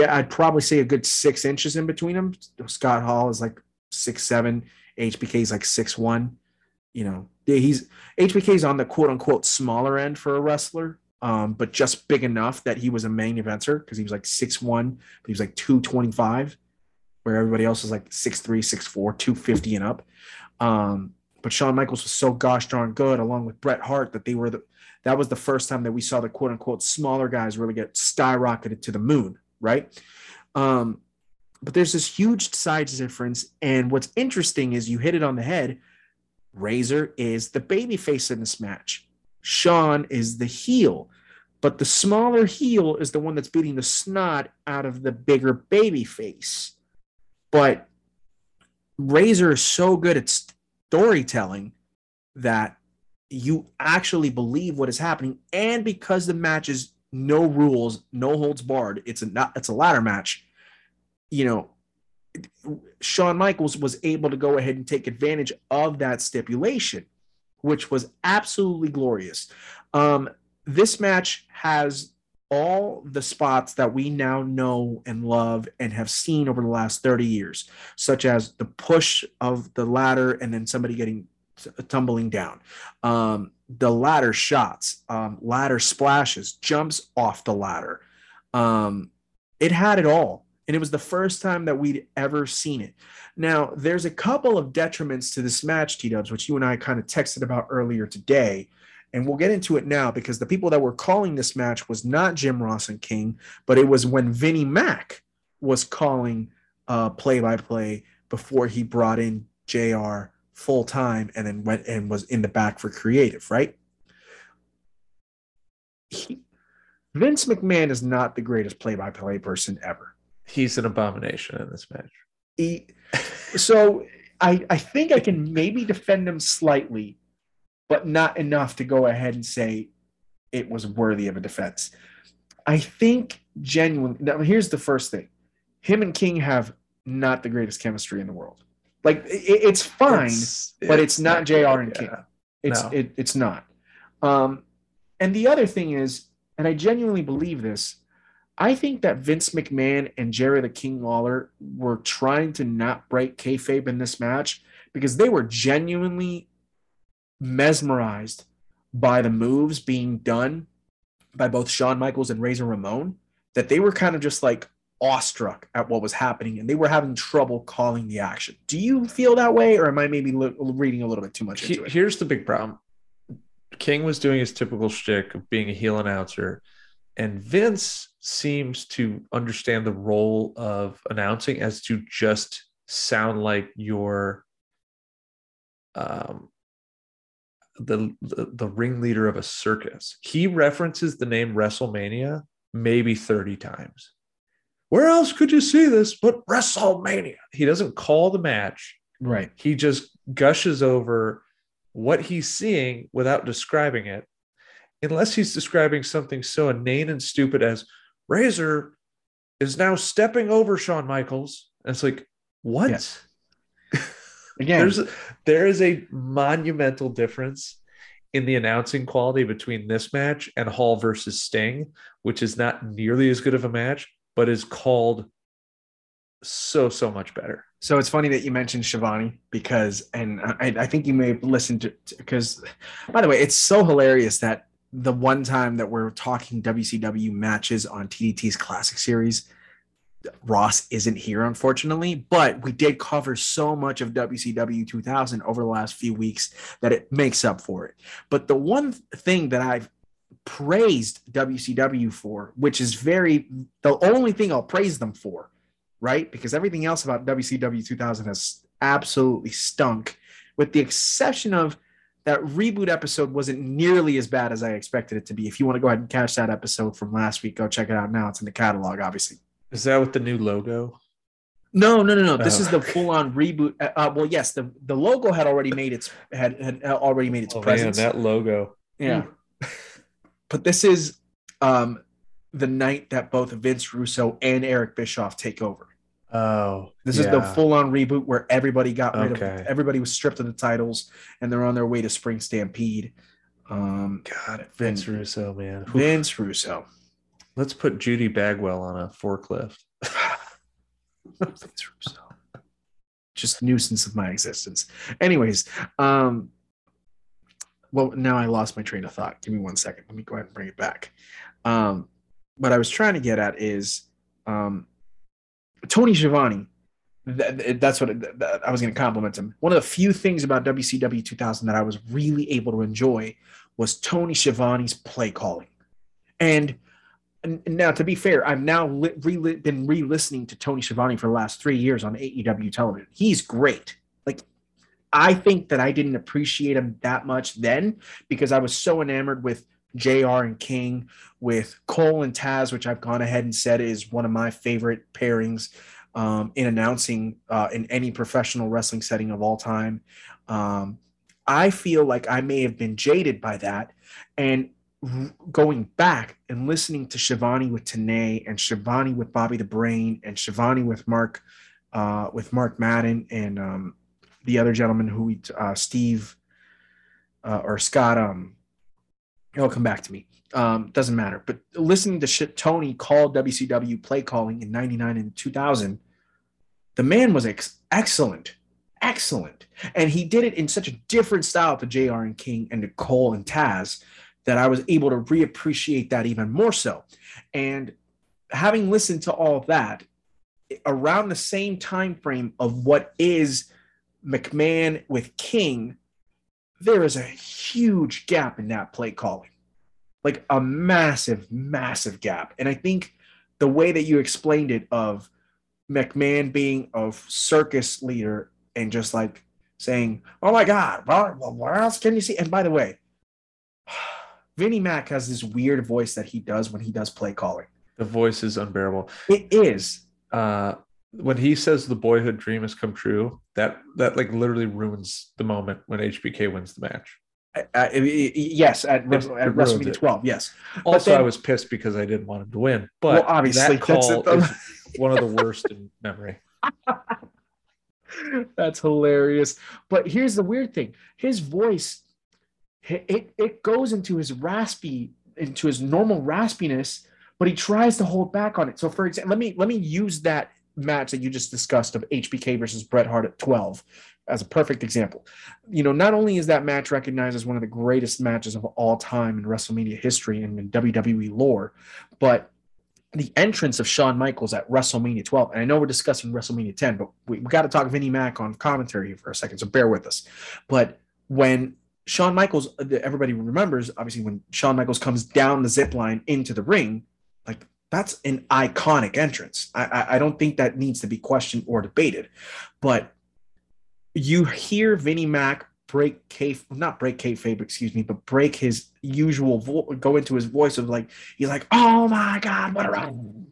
I'd probably say a good six inches in between them. Scott Hall is like six seven. HBK is like six one. You know, he's HBK is on the quote unquote smaller end for a wrestler, um, but just big enough that he was a main eventer because he was like six one, but he was like two twenty five, where everybody else was like six three, six four, two fifty and up. Um, but Shawn Michaels was so gosh darn good, along with Bret Hart, that they were the that was the first time that we saw the quote unquote smaller guys really get skyrocketed to the moon, right? Um, but there's this huge size difference. And what's interesting is you hit it on the head. Razor is the baby face in this match. Shawn is the heel, but the smaller heel is the one that's beating the snot out of the bigger baby face. But Razor is so good at storytelling that you actually believe what is happening. And because the match is no rules, no holds barred, it's a not it's a ladder match. You know, Shawn Michaels was able to go ahead and take advantage of that stipulation, which was absolutely glorious. Um, this match has all the spots that we now know and love and have seen over the last 30 years, such as the push of the ladder and then somebody getting tumbling down. Um, the ladder shots, um, ladder splashes, jumps off the ladder. Um, it had it all. And it was the first time that we'd ever seen it. Now, there's a couple of detriments to this match, T Dubs, which you and I kind of texted about earlier today. And we'll get into it now because the people that were calling this match was not Jim Ross and King, but it was when Vinnie Mac was calling play by play before he brought in JR full time and then went and was in the back for creative, right? He, Vince McMahon is not the greatest play by play person ever. He's an abomination in this match. He, so I, I think I can maybe defend him slightly, but not enough to go ahead and say it was worthy of a defense. I think genuinely. Now, here's the first thing him and King have not the greatest chemistry in the world. Like it, it's fine, it's, but it's, it's not Jr. and King. It's no. it, it's not. Um, and the other thing is, and I genuinely believe this, I think that Vince McMahon and Jerry the King Lawler were trying to not break kayfabe in this match because they were genuinely mesmerized by the moves being done by both Shawn Michaels and Razor Ramon that they were kind of just like, awestruck at what was happening and they were having trouble calling the action. Do you feel that way, or am I maybe li- reading a little bit too much into it? Here's the big problem King was doing his typical shtick of being a heel announcer, and Vince seems to understand the role of announcing as to just sound like your um the, the the ringleader of a circus. He references the name WrestleMania maybe 30 times where else could you see this but WrestleMania? He doesn't call the match. Right. He just gushes over what he's seeing without describing it, unless he's describing something so inane and stupid as Razor is now stepping over Shawn Michaels. And it's like, what? Yes. Again, there's a, there is a monumental difference in the announcing quality between this match and Hall versus Sting, which is not nearly as good of a match, but is called so so much better. So it's funny that you mentioned Schiavone because, and I, I think you may have listened to because, by the way, it's so hilarious that the one time that we're talking WCW matches on TDT's Classic Series, Ross isn't here, unfortunately, but we did cover so much of WCW 2000 over the last few weeks that it makes up for it. But the one thing that I've praised WCW for, which is very the only thing I'll praise them for, right? Because everything else about WCW 2000 has absolutely stunk, with the exception of that reboot episode wasn't nearly as bad as I expected it to be. If you want to go ahead and catch that episode from last week, go check it out now. It's in the catalog, obviously. Is that with the new logo? No, no, no, no. This oh. is the full-on reboot. Uh, uh, well, yes, the, the logo had already made its had, had already made its oh, presence. Man, that logo. Yeah. But this is um the night that both Vince Russo and Eric Bischoff take over. Oh, This is the full on reboot where everybody got rid Okay. of everybody was stripped of the titles and they're on their way to Spring Stampede. Um, God, Vince Vin- Russo, man. Oof. Vince Russo. Let's put Judy Bagwell on a forklift. Vince Russo. Just nuisance of my existence. Anyways, um, well, now I lost my train of thought. Give me one second. Let me go ahead and bring it back. Um, what I was trying to get at is um, Tony Schiavone. That, that's what I was going to compliment him. One of the few things about WCW 2000 that I was really able to enjoy was Tony Schiavone's play calling. And now, to be fair, I've now been re-listening to Tony Schiavone for the last three years on AEW television. He's great. I think that I didn't appreciate him that much then because I was so enamored with JR and King, with Cole and Taz, which I've gone ahead and said is one of my favorite pairings um, in announcing uh, in any professional wrestling setting of all time. Um, I feel like I may have been jaded by that, and going back and listening to Schiavone with Tenay and Schiavone with Bobby the Brain and Schiavone with Mark uh, with Mark Madden and um, the other gentleman who we uh, Steve uh, or Scott um it'll come back to me. Um doesn't matter. But listening to shit Tony called WCW play calling in 99 and 2000 the man was ex- excellent. Excellent. And he did it in such a different style to JR and King and Nicole and Taz that I was able to reappreciate that even more so. And having listened to all of that around the same time frame of what is McMahon with King, there is a huge gap in that play calling. Like a massive, massive gap. And I think the way that you explained it of McMahon being a circus leader and just like saying, "Oh my God, what, what else can you see?" And by the way, Vinnie Mac has this weird voice that he does when he does play calling. The voice is unbearable. It is. Uh, when he says the boyhood dream has come true, that that like literally ruins the moment when HBK wins the match. Uh, yes, at, It- at WrestleMania it. 12. Yes. Also, then- I was pissed because I didn't want him to win. But Well, obviously, that call is one of the worst in memory. That's hilarious. But here's the weird thing: his voice, it it goes into his raspy, into his normal raspiness, but he tries to hold back on it. So, for example, let me let me use that match that you just discussed of HBK versus Bret Hart at 12 as a perfect example. You know, not only is that match recognized as one of the greatest matches of all time in WrestleMania history and in WWE lore, but the entrance of Shawn Michaels at WrestleMania 12, and I know we're discussing WrestleMania 10, but we, we got to talk Vinnie Mac on commentary for a second, so bear with us. But when Shawn Michaels, uh, everybody remembers, obviously, when Shawn Michaels comes down the zip line into the ring, like that's an iconic entrance. I, I, I don't think that needs to be questioned or debated. But you hear Vinnie Mac break K, not break kayfabe, excuse me, but break his usual go into his voice of like he's like, "Oh my god, what a run!"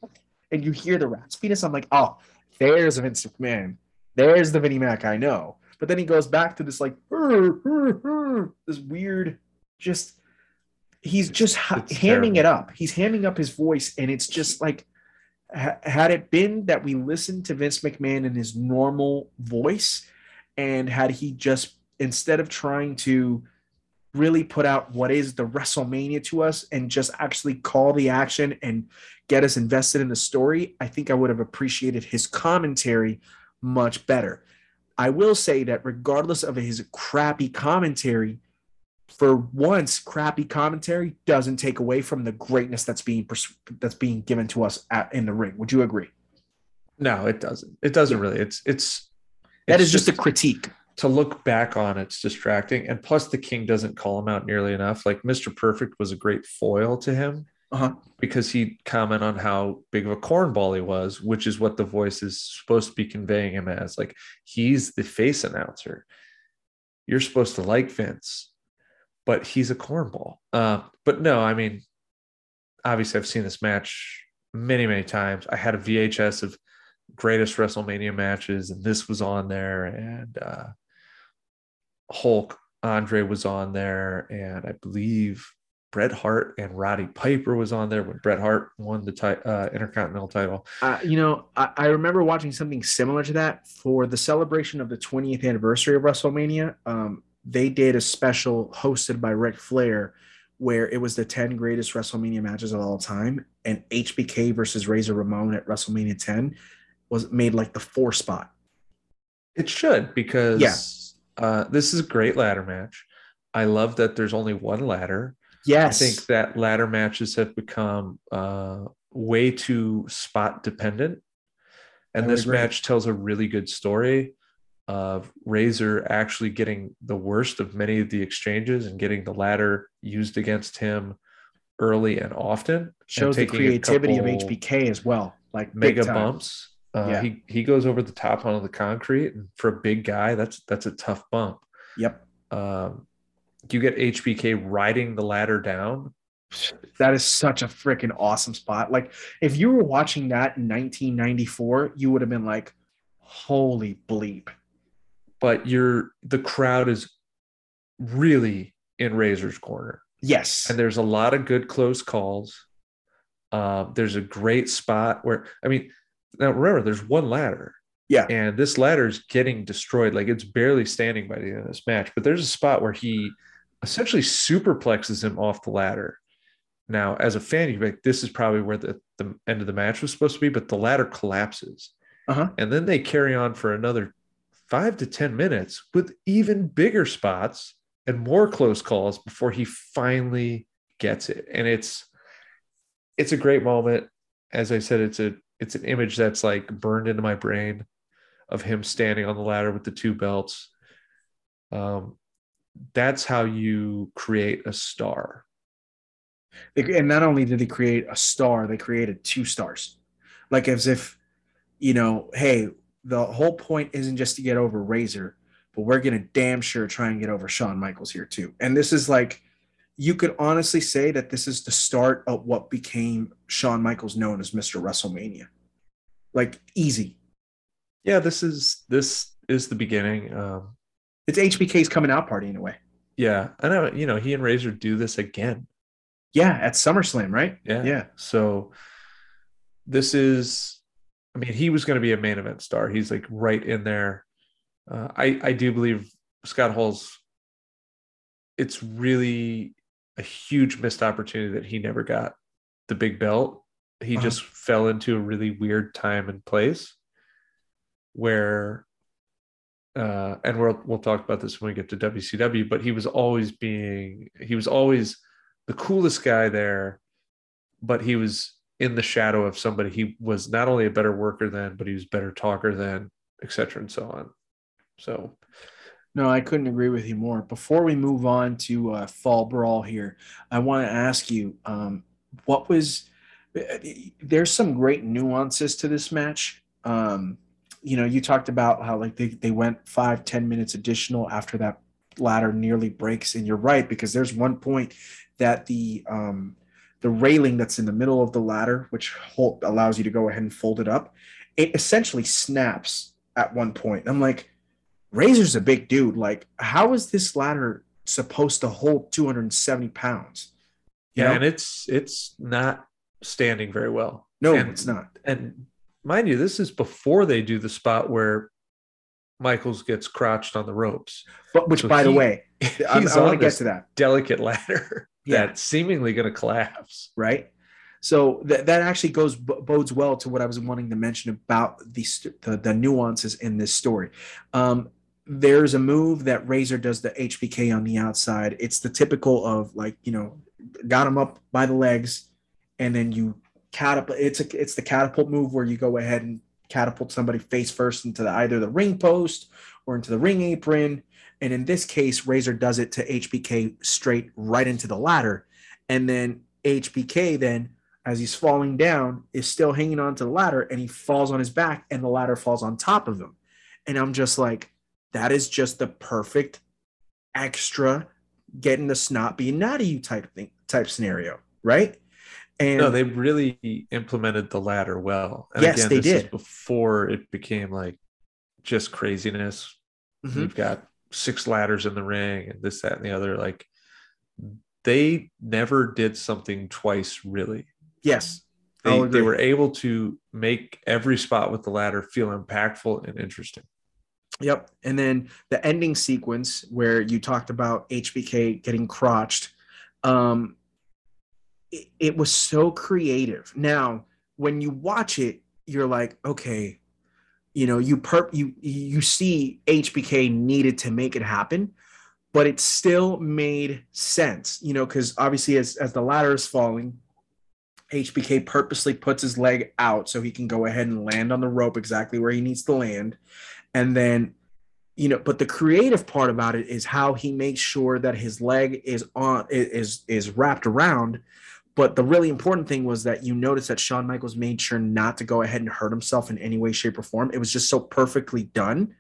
And you hear the raspiness. I'm like, "Oh, there's Vince McMahon. There's the Vinnie Mac I know." But then he goes back to this like this weird, just he's just ha- it's hamming terrible. it up. He's hamming up his voice, and it's just like ha- had it been that we listened to Vince McMahon in his normal voice, and had he just instead of trying to really put out what is the WrestleMania to us and just actually call the action and get us invested in the story, I think I would have appreciated his commentary much better. I will say that regardless of his crappy commentary, for once, crappy commentary doesn't take away from the greatness that's being pers- that's being given to us at, in the ring. Would you agree? No, it doesn't. It doesn't really. It's it's That it's is just a critique. to look back on it's distracting and plus the king doesn't call him out nearly enough like mr perfect was a great foil to him Uh-huh. because he'd comment on how big of a cornball he was which is what the voice is supposed to be conveying him as like he's the face announcer you're supposed to like vince but he's a cornball uh, but no i mean obviously i've seen this match many many times i had a vhs of greatest wrestlemania matches and this was on there and uh Hulk Andre was on there, and I believe Bret Hart and Roddy Piper was on there when Bret Hart won the ti- uh, Intercontinental title. Uh, you know, I, I, remember watching something similar to that for the celebration of the 20th anniversary of WrestleMania. Um, they did a special hosted by Ric Flair where it was the 10 greatest WrestleMania matches of all time, and HBK versus Razor Ramon at WrestleMania 10 was made like the four spot. It should because yeah. uh, this is a great ladder match. I love that there's only one ladder. Yes. I think that ladder matches have become uh, way too spot dependent. And this agree. match tells a really good story of Razor actually getting the worst of many of the exchanges and getting the ladder used against him early and often. Shows and the creativity of HBK as well, like mega bumps. Uh, yeah. He he goes over the top onto the concrete, and for a big guy, that's that's a tough bump. Yep. Um, you get HBK riding the ladder down. That is such a freaking awesome spot. Like if you were watching that in 1994, you would have been like, "Holy bleep!" But you're the crowd is really in Razor's corner. Yes. And there's a lot of good close calls. Uh, there's a great spot where, I mean, now remember, there's one ladder. Yeah. And this ladder is getting destroyed. Like it's barely standing by the end of this match. But there's a spot where he essentially superplexes him off the ladder. Now, as a fan, you're like, this is probably where the, the end of the match was supposed to be, but the ladder collapses. Uh-huh. And then they carry on for another five to 10 minutes with even bigger spots and more close calls before he finally gets it. And it's, it's a great moment. As I said, it's a, it's an image that's like burned into my brain of him standing on the ladder with the two belts. Um, that's how you create a star. And not only did they create a star, they created two stars. Like as if, you know, hey, the whole point isn't just to get over Razor, but we're gonna damn sure try and get over Shawn Michaels here too. And this is like you could honestly say that this is the start of what became Shawn Michaels known as Mr. WrestleMania. Like easy. Yeah, this is this is the beginning. Um it's HBK's coming out party in a way. Yeah. I know, you know, he and Razor do this again. Yeah, at SummerSlam, right? Yeah. Yeah. So this is I mean, he was going to be a main event star. He's like right in there. Uh, I I do believe Scott Hall's. It's really a huge missed opportunity that he never got the big belt. He uh-huh. just fell into a really weird time and place where, uh, and we'll we'll talk about this when we get to WCW. But he was always being he was always the coolest guy there, but he was in the shadow of somebody. He was not only a better worker than but he was better talker than etc and so on. So no i couldn't agree with you more. Before we move on to uh, fall brawl here i want to ask you um, what was there's some great nuances to this match. Um, you know you talked about how like they, they went five ten minutes additional after that ladder nearly breaks and you're right because there's one point that the um, the railing that's in the middle of the ladder, which hold, allows you to go ahead and fold it up, it essentially snaps at one point. I'm like, Razor's a big dude. Like, how is this ladder supposed to hold 270 pounds? You yeah, know? and it's it's not standing very well. No, and, it's not. And mind you, this is before they do the spot where Michaels gets crouched on the ropes. But which, so by he, the way, I, I want to get to that delicate ladder yeah. that's seemingly going to collapse. Right. So that that actually goes bodes well to what I was wanting to mention about the the, the nuances in this story. Um, there's a move that Razor does the HBK on the outside. It's the typical of like you know, got him up by the legs, and then you catapult. It's a it's the catapult move where you go ahead and catapult somebody face first into the, either the ring post or into the ring apron, and in this case, Razor does it to HBK straight right into the ladder. And then HBK then, as he's falling down, is still hanging onto the ladder and he falls on his back and the ladder falls on top of him. And I'm just like, that is just the perfect extra getting the snot being out of you type thing type scenario, right? And no, they really implemented the ladder well. And yes, again, they did. before it became like just craziness. Mm-hmm. We've got six ladders in the ring and this, that, and the other. Like they never did something twice really. Yes. They, they were able to make every spot with the ladder feel impactful and interesting. Yep. And then the ending sequence where you talked about HBK getting crotched, um, it, it was so creative. Now, when you watch it, you're like, okay, you know, you perp you you see HBK needed to make it happen, but it still made sense, you know, because obviously as as the ladder is falling, HBK purposely puts his leg out so he can go ahead and land on the rope exactly where he needs to land. And then you know but the creative part about it is how he makes sure that his leg is on is is wrapped around but the really important thing was that you notice that Shawn Michaels made sure not to go ahead and hurt himself in any way, shape, or form. It was just so perfectly done.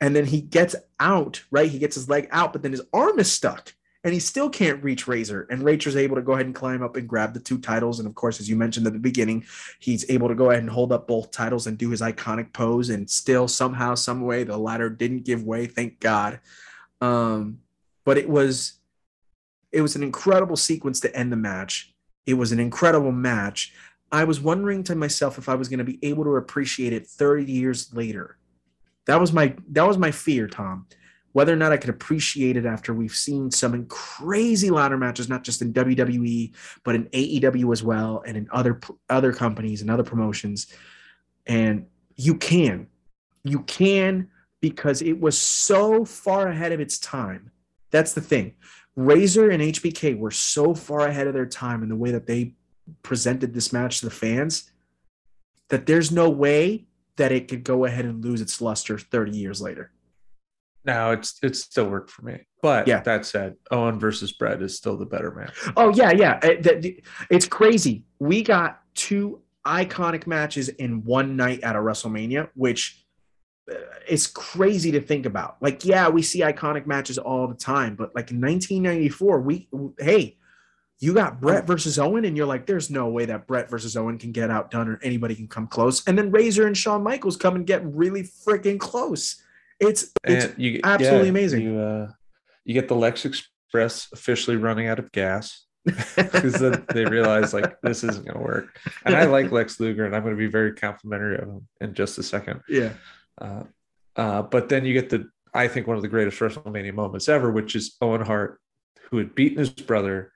And then he gets out, right? He gets his leg out, but then his arm is stuck and he still can't reach Razor. And Razor's able to go ahead and climb up and grab the two titles. And of course, as you mentioned at the beginning, he's able to go ahead and hold up both titles and do his iconic pose. And still, somehow, some way, the ladder didn't give way. Thank God. Um, but it was it was an incredible sequence to end the match. It was an incredible match. I was wondering to myself if I was going to be able to appreciate it 30 years later. That was my that was my fear, Tom whether or not I could appreciate it after we've seen some crazy ladder matches, not just in WWE, but in AEW as well, and in other other companies and other promotions. And you can, you can because it was so far ahead of its time. That's the thing. Razor and HBK were so far ahead of their time in the way that they presented this match to the fans that there's no way that it could go ahead and lose its luster 30 years later. No, it's it still worked for me. But yeah. that said, Owen versus Bret is still the better match. Oh yeah, yeah. Uh, it, it's crazy. We got two iconic matches in one night at a WrestleMania, which is crazy to think about. Like, yeah, we see iconic matches all the time, but like in 1994, we hey, you got Bret versus Owen, and you're like, there's no way that Bret versus Owen can get outdone or anybody can come close. And then Razor and Shawn Michaels come and get really freaking close. It's it's you, absolutely yeah, amazing. You uh, you get the Lex Express officially running out of gas because then they realize like this isn't going to work. And I like Lex Luger, and I'm going to be very complimentary of him in just a second. Yeah. Uh, uh, but then you get the I think one of the greatest WrestleMania moments ever, which is Owen Hart, who had beaten his brother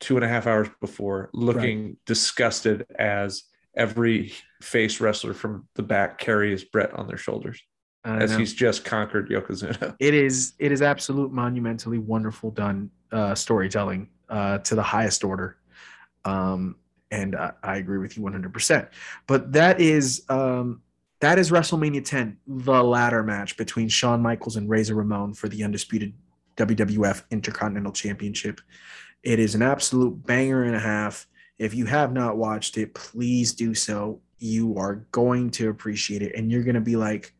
two and a half hours before, looking right. disgusted as every face wrestler from the back carries Bret on their shoulders as know. he's just conquered Yokozuna. It is it is absolute monumentally wonderful done uh, storytelling uh, to the highest order, um, and I, I, agree with you 100. percent But that is um, that is WrestleMania 10, the ladder match between Shawn Michaels and Razor Ramon for the undisputed WWF Intercontinental Championship. It is an absolute banger and a half. If you have not watched it, please do so. You are going to appreciate it, and you're going to be like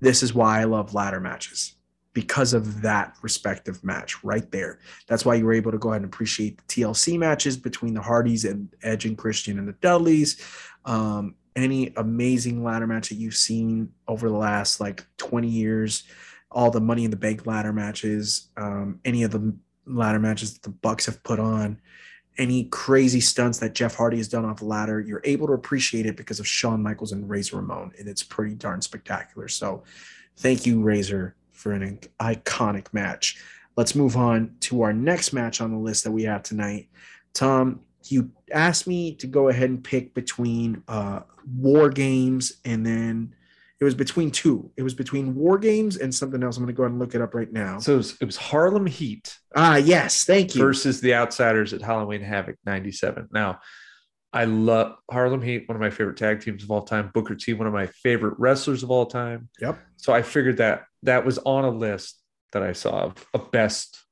this is why I love ladder matches because of that respective match right there. That's why you were able to go ahead and appreciate the TLC matches between the Hardys and Edge and Christian and the Dudleys. Um, any amazing ladder match that you've seen over the last like 20 years, all the Money in the Bank ladder matches, um, any of the ladder matches that the Bucks have put on, any crazy stunts that Jeff Hardy has done off the ladder, you're able to appreciate it because of Shawn Michaels and Razor Ramon, and it's pretty darn spectacular. So, thank you, Razor, for an iconic match. Let's move on to our next match on the list that we have tonight. Tom, you asked me to go ahead and pick between uh, War Games and then it was between two. It was between War Games and something else. I'm going to go ahead and look it up right now. So it was, it was Harlem Heat. Ah, yes, thank you. Versus the Outsiders at Halloween Havoc '97. Now, I love Harlem Heat, one of my favorite tag teams of all time. Booker T, one of my favorite wrestlers of all time. Yep. So I figured that that was on a list that I saw of, of best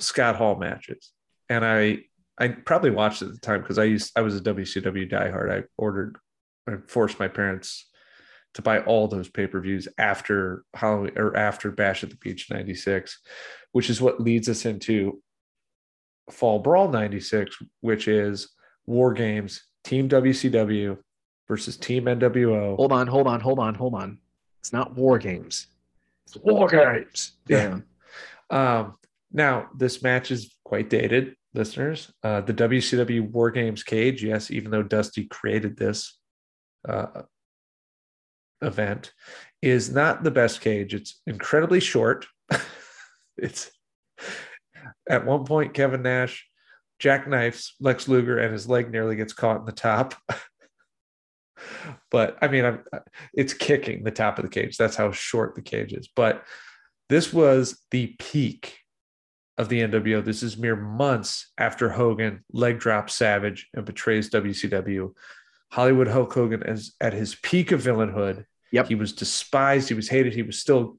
Scott Hall matches, and I I probably watched it at the time because I used I was a WCW diehard. I ordered, I forced my parents to buy all those pay-per-views after Halloween or after Bash at the Beach 96, which is what leads us into Fall Brawl 96, which is War Games, Team WCW versus Team NWO. Hold on, hold on, hold on, hold on. It's not War Games. It's War Games. Yeah. Um, now, this match is quite dated, listeners. Uh, the WCW War Games cage, yes, even though Dusty created this uh, event, is not the best cage. It's incredibly short. it's at one point, Kevin Nash jackknifes Lex Luger and his leg nearly gets caught in the top. but I mean, I'm, it's kicking the top of the cage. That's how short the cage is. But this was the peak of the NWO. This is mere months after Hogan leg drops Savage and betrays WCW. Hollywood Hulk Hogan as at his peak of villainhood. Yep. He was despised. He was hated. He was still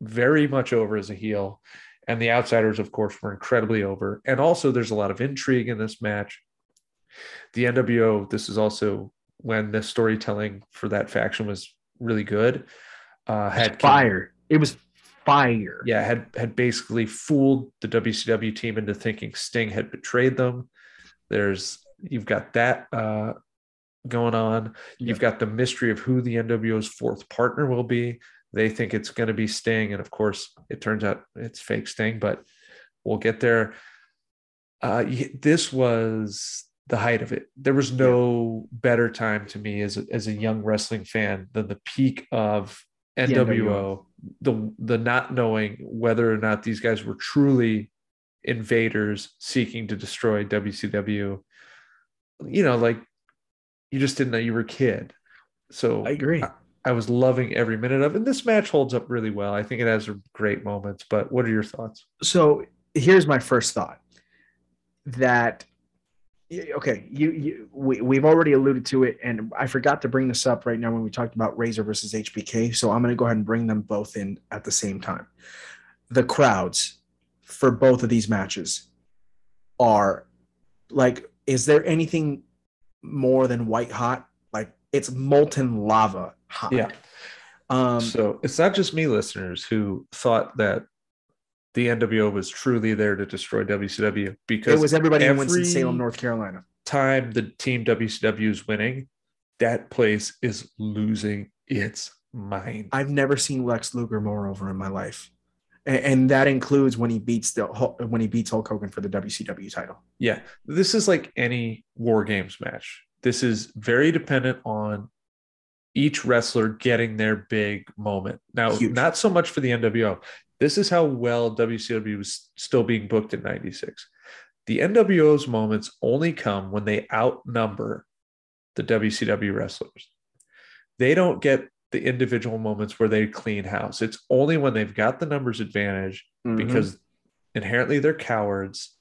very much over as a heel. And the outsiders, of course, were incredibly over. And also, there's a lot of intrigue in this match. The NWO, this is also when the storytelling for that faction was really good. Uh, had fire. It was fire. Yeah, had had basically fooled the WCW team into thinking Sting had betrayed them. There's you've got that uh, going on. You've got the mystery of who the NWO's fourth partner will be. They think it's going to be Sting, and of course, it turns out it's fake Sting. But we'll get there. Uh, this was the height of it. There was no yeah. better time to me as a, as a young wrestling fan than the peak of NWO, the, NWO. the the not knowing whether or not these guys were truly invaders seeking to destroy WCW. You know, like you just didn't know you were a kid. So I agree. I, I was loving every minute of it. And this match holds up really well. I think it has great moments. But what are your thoughts? So here's my first thought that okay you, you we, we've already alluded to it and i forgot to bring this up right now when we talked about razor versus hbk so i'm going to go ahead and bring them both in at the same time the crowds for both of these matches are like is there anything more than white hot like it's molten lava hot yeah um so it's not just me listeners who thought that the NWO was truly there to destroy WCW because it was everybody every in Winston Salem, North Carolina. Time the team WCW is winning, that place is losing its mind. I've never seen Lex Luger more over in my life, and, that includes when he beats the when he beats Hulk Hogan for the WCW title. Yeah, this is like any War Games match. This is very dependent on each wrestler getting their big moment. Now, Huge. not so much for the NWO. This is how well WCW was still being booked in 96. The NWO's moments only come when they outnumber the WCW wrestlers. They don't get the individual moments where they clean house. It's only when they've got the numbers advantage mm-hmm. because inherently they're cowards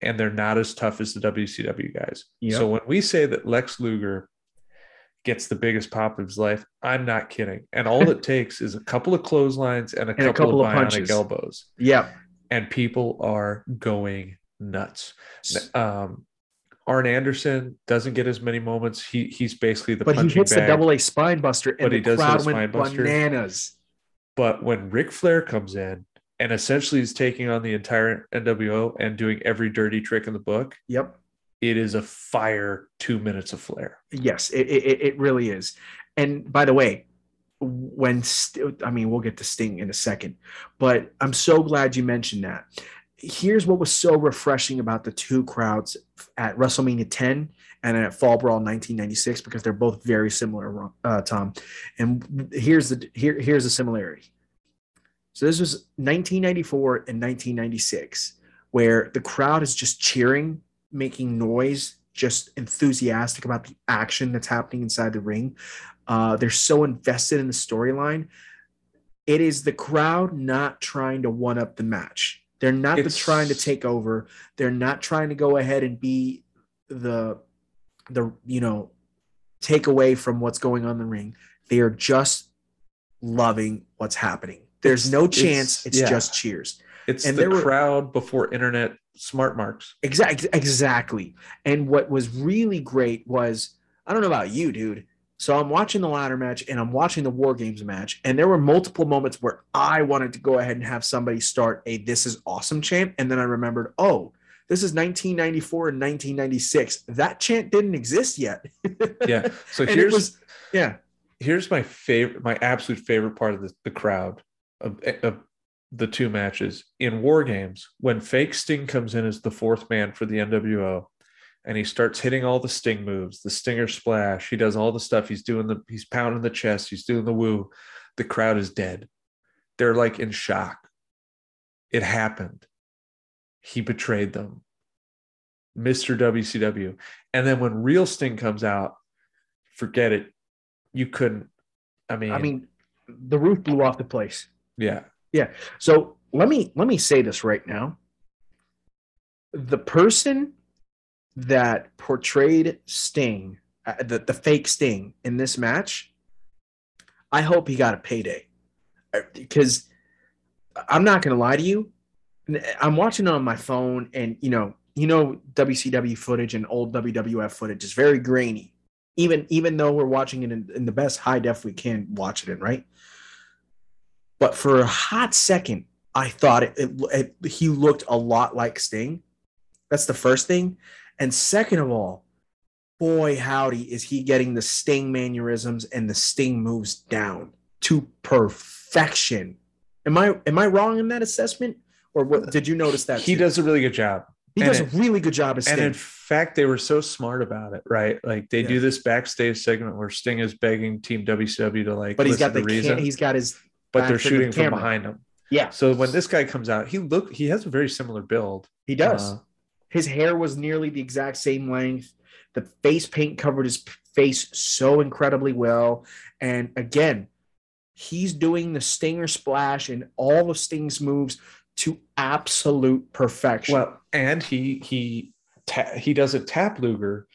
and they're not as tough as the WCW guys. Yep. So when we say that Lex Luger gets the biggest pop of his life. I'm not kidding. And all it takes is a couple of clotheslines and a, and couple, a couple, of, of bionic punches. elbows. Yeah. And people are going nuts. Um, Arn Anderson doesn't get as many moments. He he's basically the but he hits bag, the double A spine buster, and but he does crowd went buster. bananas. But when Ric Flair comes in and essentially is taking on the entire NWO and doing every dirty trick in the book, yep, it is a fire two minutes of Flair. Yes, it, it, it really is. And by the way, when st- I mean, we'll get to Sting in a second, but I'm so glad you mentioned that. Here's what was so refreshing about the two crowds at WrestleMania 10 and at Fall Brawl 1996 because they're both very similar, uh, Tom. And here's the here here's the similarity. So this was 1994 and 1996, where the crowd is just cheering making noise, just enthusiastic about the action that's happening inside the ring. Uh, they're so invested in the storyline. It is the crowd not trying to one up the match. They're not the trying to take over. They're not trying to go ahead and be the the you know take away from what's going on in the ring. They are just loving what's happening. There's no chance. It's, it's yeah. just cheers. It's and the crowd were, before internet smart marks. Exactly. Exactly. And what was really great was I don't know about you, dude. So I'm watching the ladder match and I'm watching the War Games match, and there were multiple moments where I wanted to go ahead and have somebody start a "This is awesome" chant, and then I remembered, oh, this is 1994 and 1996. That chant didn't exist yet. yeah. So here's was, yeah. Here's my favorite, my absolute favorite part of the, the crowd of, eh, of the two matches in War Games when fake Sting comes in as the fourth man for the NWO and he starts hitting all the Sting moves, the Stinger splash. He does all the stuff. He's doing the he's pounding the chest. He's doing the woo. The crowd is dead. They're like in shock. It happened. He betrayed them. Mr. WCW. And then when real Sting comes out, forget it. You couldn't. I mean, I mean, the roof blew off the place. yeah. Yeah. So let me let me say this right now. The person that portrayed Sting, uh, the, the fake Sting in this match, I hope he got a payday. Uh, Because I'm not gonna lie to you. I'm watching on my phone, and you know, you know, WCW footage and old WWF footage is very grainy. Even even though we're watching it in, in the best high def we can watch it in, right? But for a hot second, I thought it, it, it he looked a lot like Sting. That's the first thing. And second of all, boy howdy is he getting the Sting mannerisms and the Sting moves down to perfection. Am I am I wrong in that assessment, or what, did you notice that He too? does a really good job. He and does it- a really good job as And Sting. in fact, they were so smart about it, right? Like they Yeah. do this backstage segment where Sting is begging Team WCW to like, but he's got the reason, he's got his but they're to the shooting from behind him. yeah So when this guy comes out, he look he has a very similar build. he does. Uh, His hair was nearly the exact same length. The face paint covered his face so incredibly well. And again, he's doing the stinger splash and all of Sting's moves to absolute perfection. well, and he he ta- he doesn't tap Luger.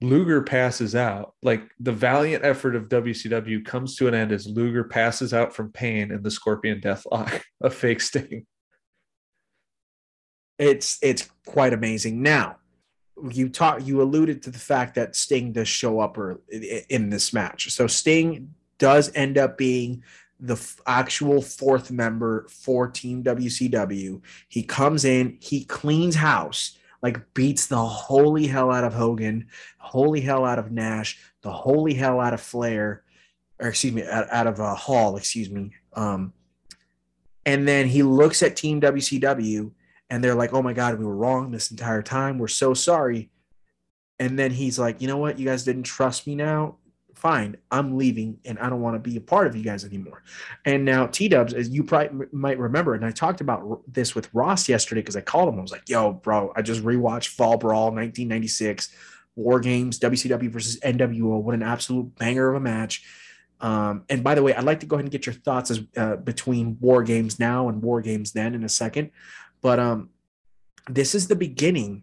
Luger passes out. Like the valiant effort of WCW comes to an end as Luger passes out from pain in the Scorpion Deathlock, a fake Sting. It's it's quite amazing. Now, you talk you alluded to the fact that Sting does show up or in this match. So Sting does end up being the f- actual fourth member for Team WCW. He comes in, he cleans house, like beats the holy hell out of Hogan, holy hell out of Nash, the holy hell out of Flair, or excuse me, out, out of uh, Hall, excuse me. Um, and then he looks at Team WCW and they're like, "Oh my god, we were wrong this entire time. We're so sorry." And then he's like, "You know what? You guys didn't trust me now. Fine, I'm leaving, and I don't want to be a part of you guys anymore." And now T Dubs, as you probably might remember, and I talked about this with Ross yesterday because I called him. I was like, "Yo, bro, I just rewatched Fall Brawl 1996, War Games, WCW versus NWO. What an absolute banger of a match." Um, and by the way, I'd like to go ahead and get your thoughts as uh, between War Games now and War Games then in a second. But um, this is the beginning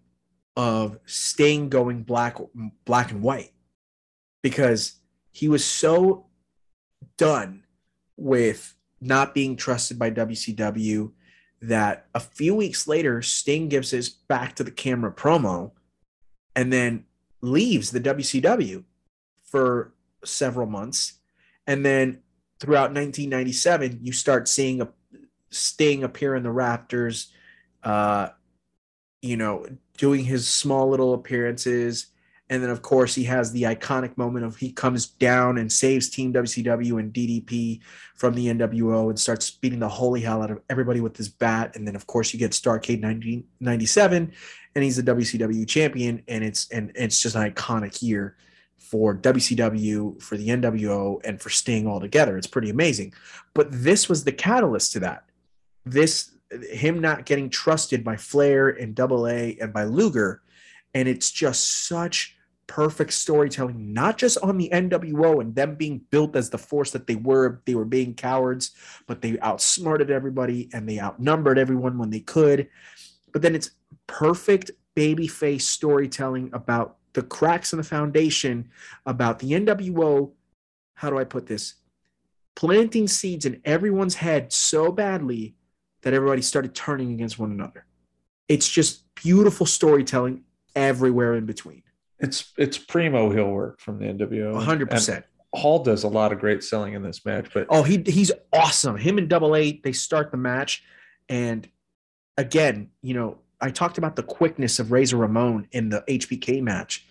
of Sting going black, black and white, because he was so done with not being trusted by WCW that a few weeks later, Sting gives his back to the camera promo, and then leaves the WCW for several months, and then throughout 1997, you start seeing a Sting appear in the Raptors uh, you know, doing his small little appearances. And then, of course, he has the iconic moment of he comes down and saves Team WCW and DDP from the NWO and starts beating the holy hell out of everybody with his bat. And then, of course, you get Starcade 1997, and he's the WCW champion. And it's and it's just an iconic year for WCW, for the NWO, and for Sting all together. It's pretty amazing. But this was the catalyst to that. This him not getting trusted by Flair and Double A and by Luger. And it's just such perfect storytelling, not just on the NWO and them being built as the force that they were. They were being cowards, but they outsmarted everybody and they outnumbered everyone when they could. But then it's perfect babyface storytelling about the cracks in the foundation, about the NWO. How do I put this? Planting seeds in everyone's head so badly that everybody started turning against one another. It's just beautiful storytelling everywhere in between. It's it's primo heel work from the NWO. Hundred And percent. Hall does a lot of great selling in this match, but Oh, he he's awesome. Him and Double A, they start the match, and again, you know, I talked about the quickness of Razor Ramon in the HBK match.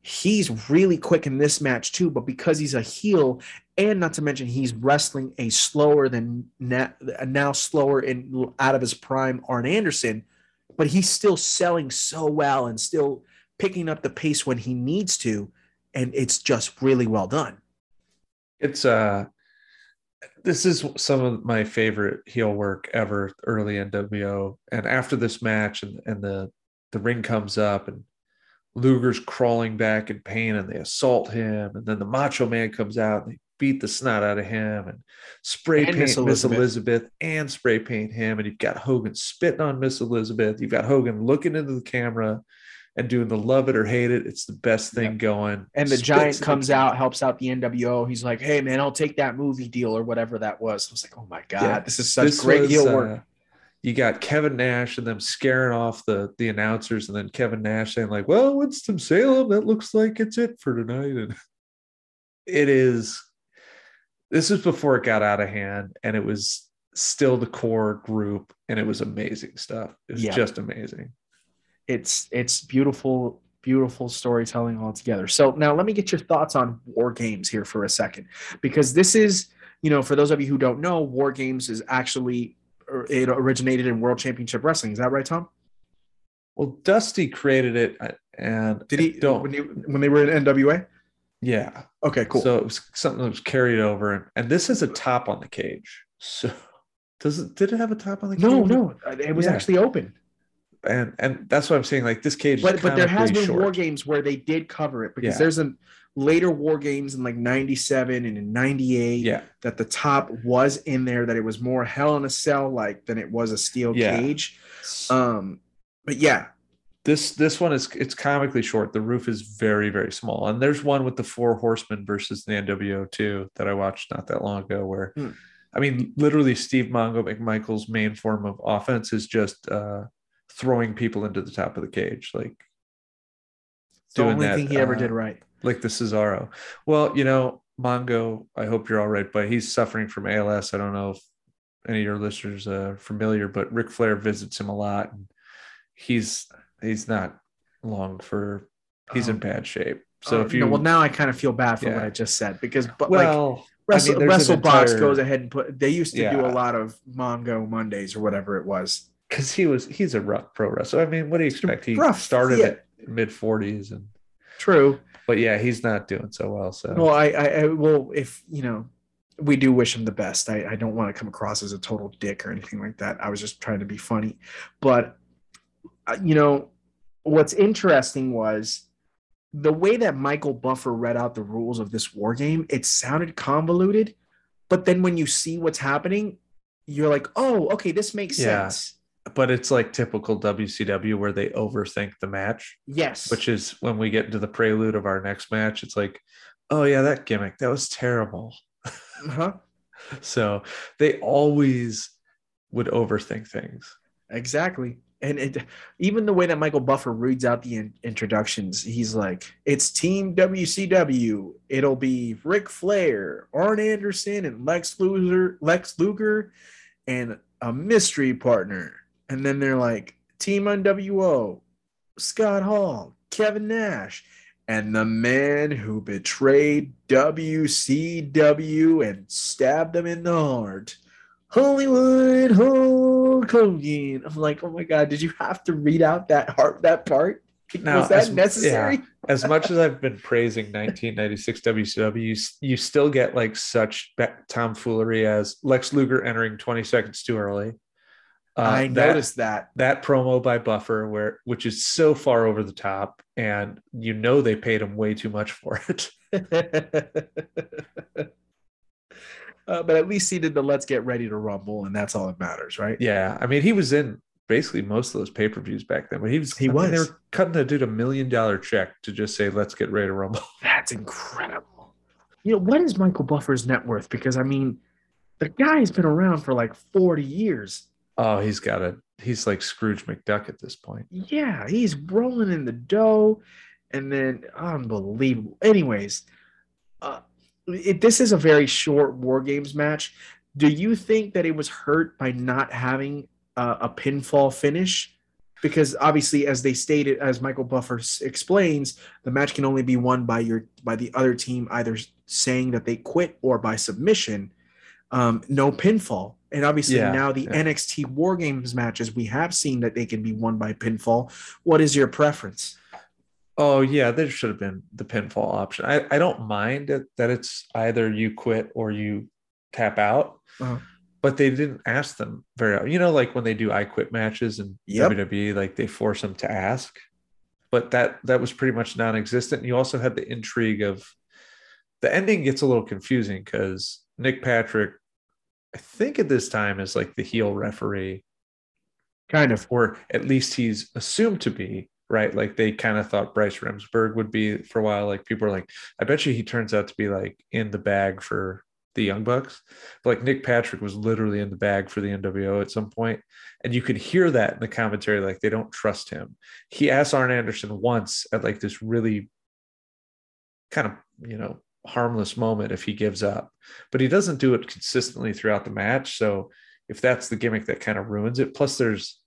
He's really quick in this match too, but because he's a heel and not to mention he's wrestling a slower than now, now slower and out of his prime Arn Anderson, but he's still selling so well and still picking up the pace when he needs to, and it's just really well done. It's uh this is some of my favorite heel work ever early NWO. And after this match and, and the the ring comes up and Luger's crawling back in pain and they assault him. And then the Macho Man comes out and they beat the snot out of him and spray and paint Miss Elizabeth. Miss Elizabeth. and spray paint him. And you've got Hogan spitting on Miss Elizabeth. You've got Hogan looking into the camera and doing the love it or hate it. It's the best thing yep. going. And the giant comes out, helps out the NWO. He's like, "Hey man, I'll take that movie deal or whatever that was." I was like, "Oh my god, yeah. this is such this great was, heel work." Uh, you got Kevin Nash and them scaring off the the announcers, and then Kevin Nash saying like, "Well, Winston Salem, that looks like it's it for tonight." And it is. This was before it got out of hand, and it was still the core group, and it was amazing stuff. It was yeah. just amazing it's it's beautiful beautiful storytelling altogether. So now let me get your thoughts on War Games here for a second, because this is, you know, for those of you who don't know, War Games is actually it originated in World Championship Wrestling. Is that right, Tom? Well, Dusty created it, uh, and did he don't when, when they were in NWA? Yeah. Okay. Cool. So it was something that was carried over, and, and this is a top on the cage. So does it? Did it have a top on the cage? No, no. It was yeah. actually open and and that's what I'm saying. Like this cage, but but there has been short. war games where they did cover it because yeah. there's a later war games in like 97 and in 98 yeah that the top was in there that it was more hell in a cell like than it was a steel yeah. cage um but yeah this this one is it's comically short the roof is very very small and there's one with the four horsemen versus the nwo too that i watched not that long ago where hmm. i mean literally steve mongo mcmichael's main form of offense is just uh throwing people into the top of the cage, like the only that, thing he ever uh, did right. Like the Cesaro. Well, you know, Mongo, I hope you're all right, but he's suffering from ALS. I don't know if any of your listeners are familiar, but Ric Flair visits him a lot, and he's he's not long for he's in oh. bad shape. So uh, if you well now I kind of feel bad for yeah. what I just said because but well, like Wrestle, I mean, WrestleBox entire, goes ahead and put they used to yeah. do a lot of Mongo Mondays or whatever it was because he was he's a rough pro wrestler. I mean, what do you expect? He rough, started yeah. at mid forties and true, but yeah, he's not doing so well. So well, I, I, I well, if you know, we do wish him the best. I, I don't want to come across as a total dick or anything like that. I was just trying to be funny, but uh, you know, what's interesting was the way that Michael Buffer read out the rules of this war game. It sounded convoluted, but then when you see what's happening, you're like, oh, okay, this makes yeah. sense but it's like typical WCW where they overthink the match. Yes. Which is when we get into the prelude of our next match, it's like, oh yeah, that gimmick, that was terrible. Uh-huh. so they always would overthink things. Exactly. And it, even the way that Michael Buffer reads out the in, introductions, he's like, it's Team WCW. It'll be Ric Flair, Arn Anderson, and Lex Luger, Lex Luger, and a mystery partner and then they're like Team NWO, Scott Hall, Kevin Nash, and the man who betrayed WCW and stabbed them in the heart, Hollywood Hulk Hogan. I'm like, oh my god, did you have to read out that heart that part? Was that as, necessary? Yeah, as much as I've been praising 1996 WCW, you, you still get like such tomfoolery as Lex Luger entering 20 seconds too early. Uh, I noticed that, that promo by Buffer, where which is so far over the top, and you know they paid him way too much for it. uh, but at least he did the "Let's get ready to rumble," and that's all that matters, right? Yeah, I mean, he was in basically most of those pay per views back then, but he was he I was. Mean, they were cutting the dude a million dollar check to just say, "Let's get ready to rumble." That's incredible. You know what is Michael Buffer's net worth? Because I mean, the guy's been around for like forty years Oh, he's got a he's like Scrooge McDuck at this point. Yeah, he's rolling in the dough, and then unbelievable. Anyways, uh, it, this is a very short War Games match. Do you think that it was hurt by not having uh, a pinfall finish? because obviously, as they stated, as Michael Buffer s- explains, the match can only be won by your by the other team either saying that they quit or by submission. Um, no pinfall, and obviously Yeah, now the yeah. NXT War Games matches we have seen that they can be won by pinfall. What is your preference? Oh yeah, there should have been the pinfall option. I, I don't mind it, that it's either you quit or you tap out, Uh-huh. but they didn't ask them very. You know, like when they do I quit matches and Yep. WWE, like they force them to ask. But that that was pretty much non-existent. And you also had the intrigue of the ending gets a little confusing because Nick Patrick, I think at this time is like the heel referee Kind of. or at least he's assumed to be right? Like they kind of thought bryce remsburg would be for a while. Like people are like i bet you he turns out to be like in the bag for the young bucks. But like nick patrick was literally in the bag for the nwo at some point and you could hear that in the commentary like they don't trust him. He asked arn anderson once at like this really kind of you know harmless moment if he gives up but he doesn't do it consistently throughout the match so if that's the gimmick that kind of ruins it plus there's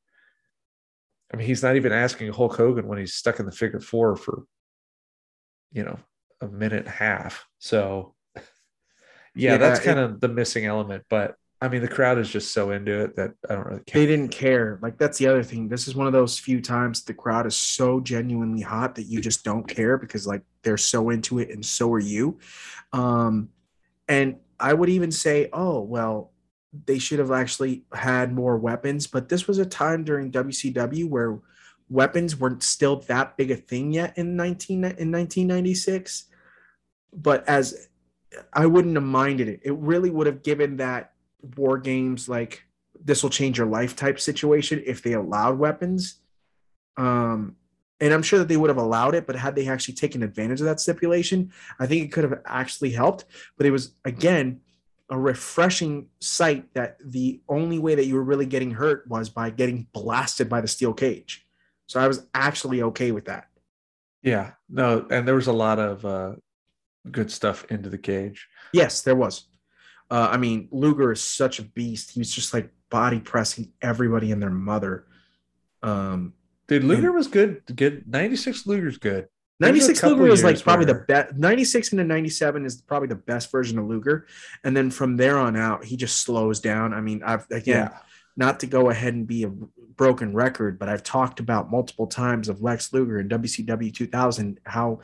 I mean, he's not even asking Hulk Hogan when he's stuck in the figure four for, you know, a minute and a half. So, yeah, Yeah, that's kind of the missing element. But I mean, the crowd is just so into it that I don't really care. They didn't care. Like that's the other thing. This is one of those few times the crowd is so genuinely hot that you just don't care because like they're so into it and so are you. Um and I would even say, oh, well, they should have actually had more weapons, but this was a time during WCW where weapons weren't still that big a thing yet in 19 in 1996. But as I wouldn't have minded it. It really would have given that war games like this will change your life type situation if they allowed weapons. Um, and I'm sure that they would have allowed it, but had they actually taken advantage of that stipulation, I think it could have actually helped. But it was again a refreshing sight that the only way that you were really getting hurt was by getting blasted by the steel cage. So I was actually okay with that. Yeah, no, and there was a lot of uh, good stuff into the cage. Yes, there was. Uh, I mean, Luger is such a beast. He was just like body pressing everybody and their mother. Um, Dude, Luger was good. Good. 96 Luger's good. There's a 96 couple Luger is like probably the best. 96 into 97 is probably the best version of Luger. And then from there on out, he just slows down. I mean, I've again, Yeah. not to go ahead and be a broken record, but I've talked about multiple times of Lex Luger in WCW 2000 how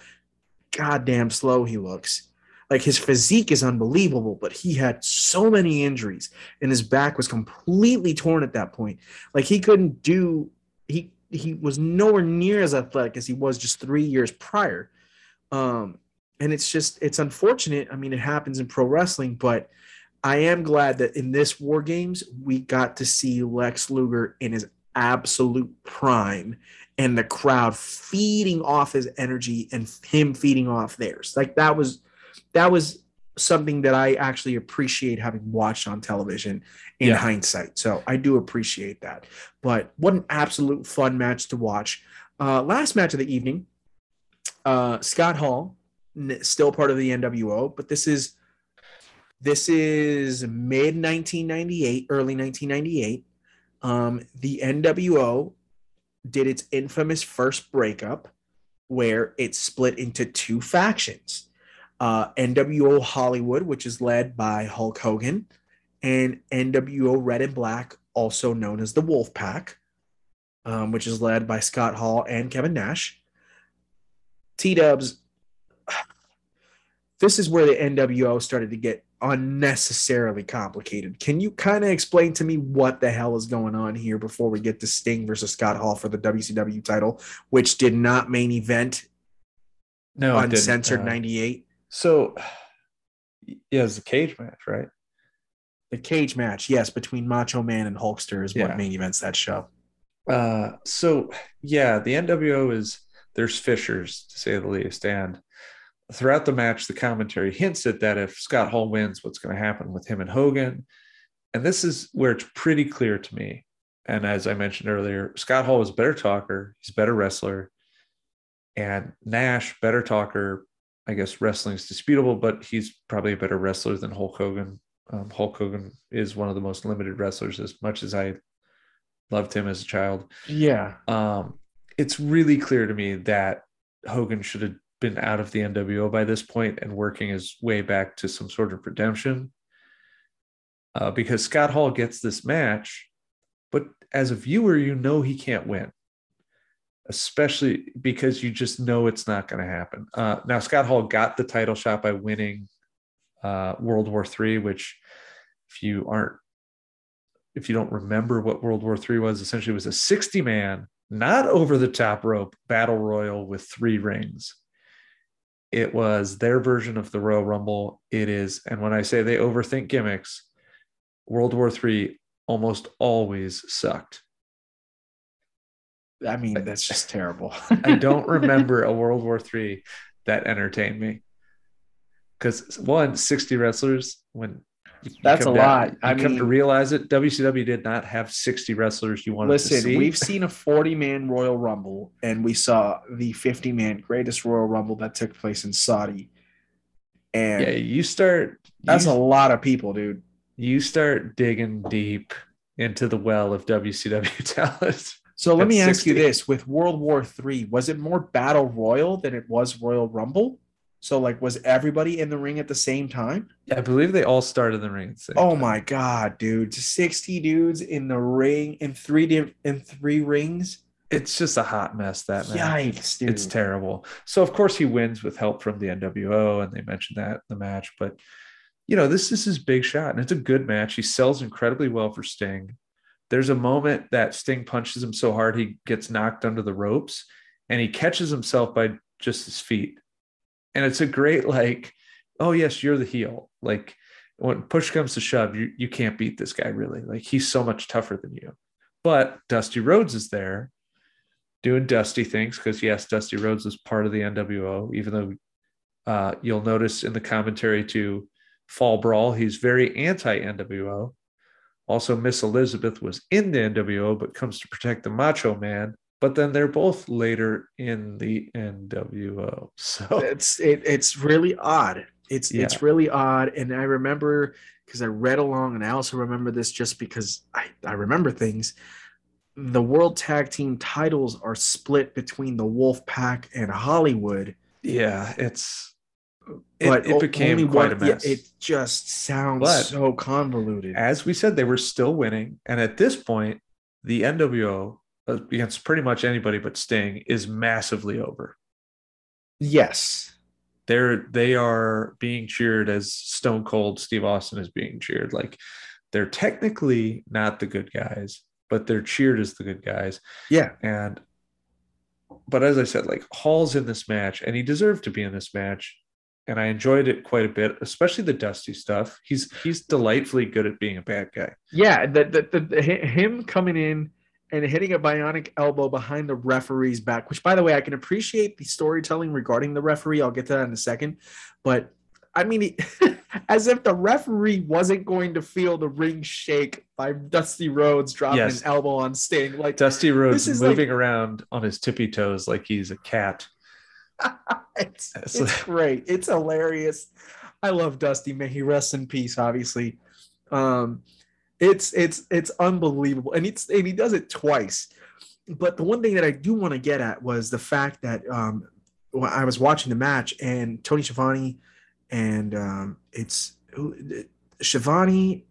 goddamn slow he looks. Like his physique is unbelievable, but he had so many injuries and his back was completely torn at that point. Like he couldn't do he he was nowhere near as athletic as he was just 3 years prior. Um and it's just it's unfortunate. I mean, it happens in pro wrestling, but I am glad that in this War Games we got to see Lex Luger in his absolute prime and the crowd feeding off his energy and him feeding off theirs. Like that was that was something that I actually appreciate having watched on television in Yeah. hindsight. So I do appreciate that. But what an absolute fun match to watch. Uh, last match of the evening, uh, Scott Hall, n- still part of the NWO, but this is this is mid 1998, early 1998. Um, the NWO did its infamous first breakup where it split into two factions. Uh, NWO Hollywood, which is led by Hulk Hogan, and NWO Red and Black, also known as the Wolf Pack, um, which is led by Scott Hall and Kevin Nash. T Dubs, this is where the NWO started to get unnecessarily complicated. Can you kind of explain to me what the hell is going on here before we get to Sting versus Scott Hall for the WCW title, which did not main event No, uncensored Uh, 98? So, yeah, it's a cage match, right? The cage match, yes, between Macho Man and Hulkster is Yeah. what main events that show. Uh, so yeah, the NWO is there's fissures to say the least, and throughout the match, the commentary hints at that if Scott Hall wins, what's going to happen with him and Hogan, and this is where it's pretty clear to me. And as I mentioned earlier, Scott Hall was a better talker, he's a better wrestler, and Nash better talker. I guess wrestling's disputable, but he's probably a better wrestler than Hulk Hogan. Um, Hulk Hogan is one of the most limited wrestlers, as much as I loved him as a child. Yeah. Um, it's really clear to me that Hogan should have been out of the NWO by this point and working his way back to some sort of redemption. Uh, because Scott Hall gets this match, but as a viewer, you know he can't win, especially because you just know it's not going to happen. Uh, now, Scott Hall got the title shot by winning uh, World War III, which, if you aren't, if you don't remember what World War III was, essentially was a 60 man, not over the top rope battle royal with three rings. It was their version of the Royal Rumble. It is, and when I say they overthink gimmicks, World War III almost always sucked. I mean, that's just terrible. I don't remember a World War III that entertained me. Because one, 60 wrestlers, when that's a down, lot. I come mean, to realize it, WCW did not have 60 wrestlers you wanted listen, to see. We've seen a 40 man Royal Rumble, and we saw the 50 man greatest Royal Rumble that took place in Saudi. And yeah, you start. That's you, a lot of people, dude. You start digging deep into the well of WCW talent. So let me 60. ask you this: With World War Three, was it more battle royal than it was Royal Rumble? So like, was everybody in the ring at the same time? Yeah, I believe they all started in the ring. The oh time. my god, dude! Sixty dudes in the ring in three diff- in three rings. It's just a hot mess. That man. Yikes, dude! It's terrible. So of course he wins with help from the NWO, and they mentioned that in the match. But you know, this is his big shot, and it's a good match. He sells incredibly well for Sting. There's a moment that Sting punches him so hard he gets knocked under the ropes, and he catches himself by just his feet. And it's a great like oh yes you're the heel. Like when push comes to shove you you can't beat this guy really. Like he's so much tougher than you. But dusty rhodes is there doing dusty things because yes dusty rhodes is part of the nwo even though uh, you'll notice in the commentary to fall brawl he's very anti nwo also miss elizabeth was in the nwo but comes to protect the macho man but then they're both later in the NWO. So it's it, it's really odd. It's yeah. it's really odd. And I remember because I read along, and I also remember this just because I, I remember things. The World Tag Team titles are split between the Wolf Pack and Hollywood. Yeah, it's it, but it became quite one, a mess. Yeah, it just sounds but, so convoluted. As we said, they were still winning, and at this point, the NWO uh, against pretty much anybody but Sting is massively over. Yes. They're they are being cheered as Stone Cold Steve Austin is being cheered. Like they're technically not the good guys, but they're cheered as the good guys. Yeah. And but as I said, like Hall's in this match and he deserved to be in this match. And I enjoyed it quite a bit, especially the dusty stuff. He's he's delightfully good at being a bad guy. Yeah, the, the, the him coming in and hitting a bionic elbow behind the referee's back, which, by the way, I can appreciate the storytelling regarding the referee. I'll get to that in a second. But I mean, as if the referee wasn't going to feel the ring shake by Dusty Rhodes dropping yes. an elbow on Sting. Like Dusty Rhodes is moving like, around on his tippy toes like he's a cat. it's, it's great. It's hilarious. I love Dusty. May he rest in peace, obviously. Um, it's it's it's unbelievable, and it's and he does it twice. But the one thing that I do want to get at was the fact that um, I was watching the match and Tony Schiavone and um, it's Schiavone,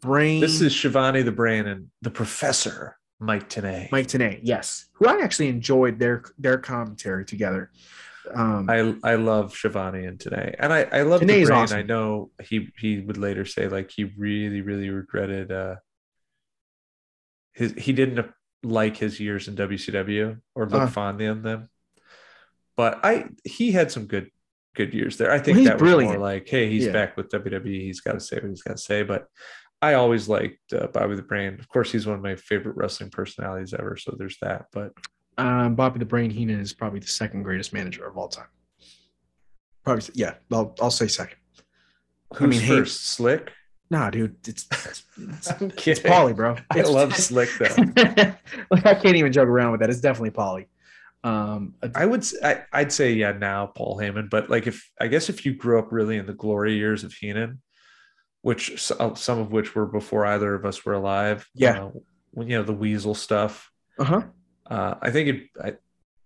Brain. This is Schiavone the Brain and the Professor Mike Tenay. Mike Tenay, yes, who I actually enjoyed their their commentary together. Um, I I love Schiavone and Tenay, and I I love brain. Awesome. I know he he would later say like he really really regretted uh his he didn't like his years in WCW or look uh, fondly on them, but I he had some good good years there. I think well, that was brilliant. more like hey he's yeah. back with WWE. He's got to say what he's got to say, but. I always liked uh, Bobby the Brain. Of course, he's one of my favorite wrestling personalities ever. So there's that. But um, Bobby the Brain Heenan is probably the second greatest manager of all time. Probably, yeah. I'll, I'll say second. Who's I mean, first? Hey, Slick? Nah, dude, it's it's, it's, it's Paulie, bro. It's, I love Slick though. like I can't even joke around with that. It's definitely Paulie. Um, I would I, I'd say yeah now Paul Heyman, but like if I guess if you grew up really in the glory years of Heenan, which uh, some of which were before either of us were alive, yeah. Uh, you know the Weasel stuff. Uh-huh. Uh, I think it, I,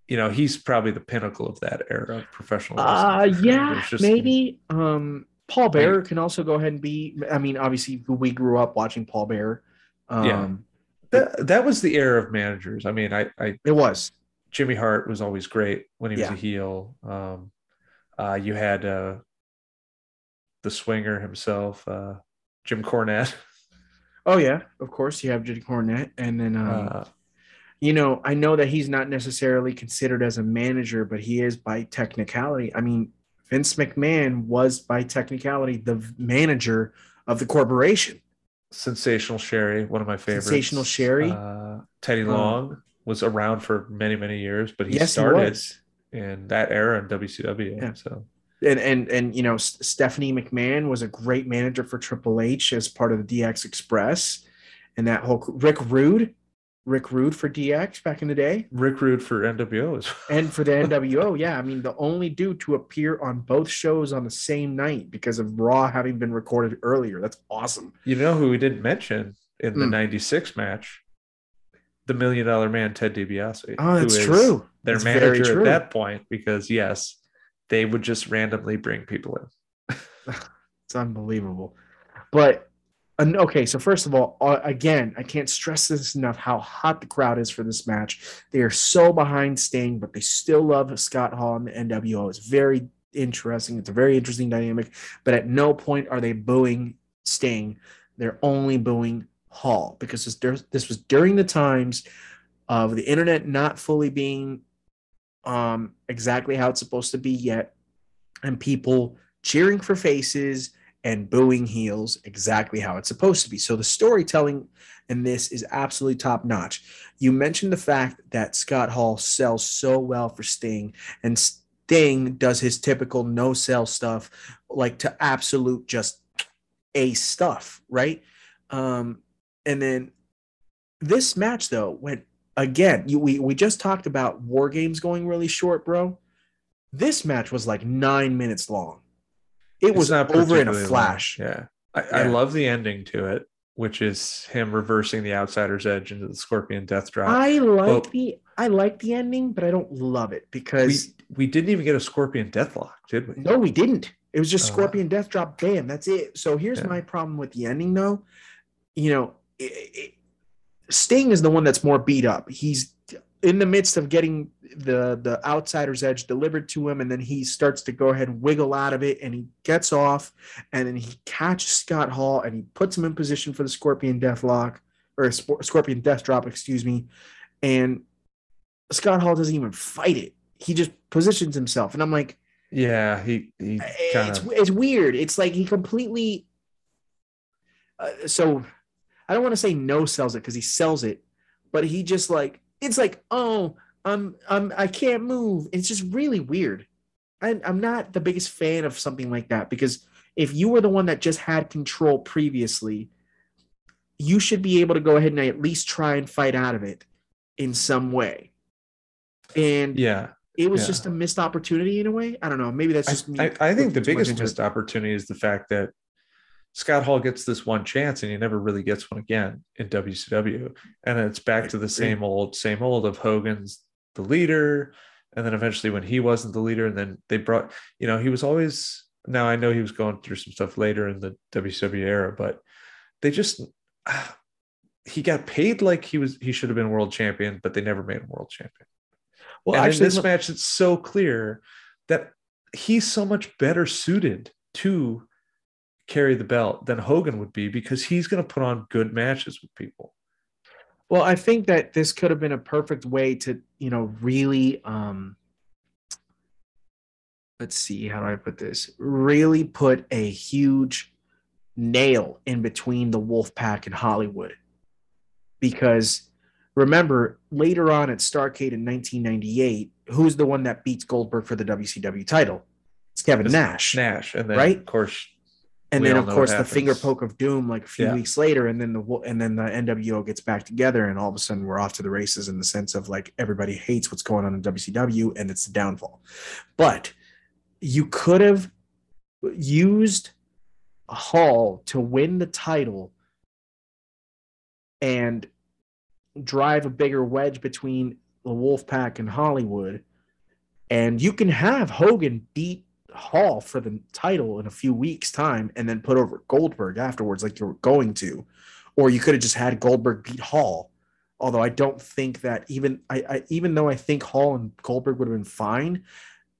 you know, he's probably the pinnacle of that era of professional. Uh sure. yeah, just- maybe. Um Paul Bearer can also go ahead and be I mean, obviously we grew up watching Paul Bearer. Um Yeah. That, that was the era of managers. I mean, I, I it was. Jimmy Hart was always great when he was Yeah. a heel. Um, uh, you had uh, the swinger himself, uh, Jim Cornette. Oh yeah, of course you have Jim Cornette and then um Uh, you know, I know that he's not necessarily considered as a manager, but he is by technicality. I mean, Vince McMahon was by technicality the manager of the corporation. Sensational Sherri, one of my favorites. Sensational Sherri. Uh, Teddy. Long was around for many, many years, but he yes, started he in that era in WCW. Yeah. So And and and you know, Stephanie McMahon was a great manager for Triple H as part of the DX Express, and that whole Rick Rude, Rick Rude for DX back in the day. Rick Rude for NWO is And for the NWO, yeah, I mean the only dude to appear on both shows on the same night because of Raw having been recorded earlier. That's awesome. You know who we didn't mention in the Hmm. 96 match? The Million Dollar Man, Ted DiBiase. Oh, that's true. Their That's manager at that point, because yes, they would just randomly bring people in. It's unbelievable. But okay, so first of all, uh, again, I can't stress this enough how hot the crowd is for this match. They are so behind Sting, but they still love Scott Hall and the NWO. It's very interesting. It's a very interesting dynamic. But at no point are they booing Sting. They're only booing Hall because this, this was during the times of the internet not fully being um, exactly how it's supposed to be yet, and people cheering for faces and booing heels exactly how it's supposed to be. So the storytelling in this is absolutely top notch. You mentioned the fact that Scott Hall sells so well for Sting, and Sting does his typical no sell stuff, like to absolute just a stuff, right? Um, and then this match though went again. You, we we just talked about War Games going really short, bro. This match was like nine minutes long. It It's was not over in a particularly long. flash. Yeah. I, I love the ending to it, which is him reversing the outsider's edge into the scorpion death drop. I like Well- the I like the ending, but I don't love it because we didn't even get a scorpion death deathlock, did we? no, we didn't. It was just Uh, Scorpion Death Drop. Bam, that's it. So here's Yeah. my problem with the ending, though. You know, it, it, Sting is the one that's more beat up. He's in the midst of getting the the outsider's edge delivered to him, and then he starts to go ahead and wiggle out of it, and he gets off, and then he catches Scott Hall, and he puts him in position for the Scorpion Deathlock or Spor- Scorpion Death Drop, excuse me, and Scott Hall doesn't even fight it. He just positions himself, and I'm like, Yeah, he he kind it's it's weird. It's like he completely. Uh, so, I don't want to say no sells it because he sells it, but he just like it's like oh I'm I'm I can't move. It's just really weird. I, I'm not the biggest fan of something like that because if you were the one that just had control previously, you should be able to go ahead and at least try and fight out of it in some way. And yeah. it was yeah. just a missed opportunity in a way. I don't know. Maybe that's I, just me. I, I think the looking too much biggest missed opportunity is the fact that Scott Hall gets this one chance and he never really gets one again in WCW. And it's back to the same old, same old of Hogan's the leader. And then eventually when he wasn't the leader, and then they brought, you know, he was always now I know he was going through some stuff later in the WCW era, but they just he got paid like he was he should have been world champion, but they never made him world champion. Well, and actually, in this look- match, it's so clear that he's so much better suited to carry the belt than Hogan would be because he's going to put on good matches with people. Well, I think that this could have been a perfect way to, you know, really um let's see, how do I put this? Really put a huge nail in between the Wolfpack and Hollywood. Because remember, later on at Starcade in 1998, who's the one that beats Goldberg for the WCW title? It's Kevin It's Nash. Nash, and then Right? of course, and We then of course the finger poke of doom like a few Yeah. weeks later and then the and then the NWO gets back together and all of a sudden we're off to the races in the sense of like everybody hates what's going on in WCW and it's the downfall but you could have used Hall to win the title and drive a bigger wedge between the Wolfpack and Hollywood, and you can have Hogan beat Hall for the title in a few weeks' time and then put over Goldberg afterwards, like you were going to. Or you could have just had Goldberg beat Hall. Although I don't think that even I, I even though I think Hall and Goldberg would have been fine,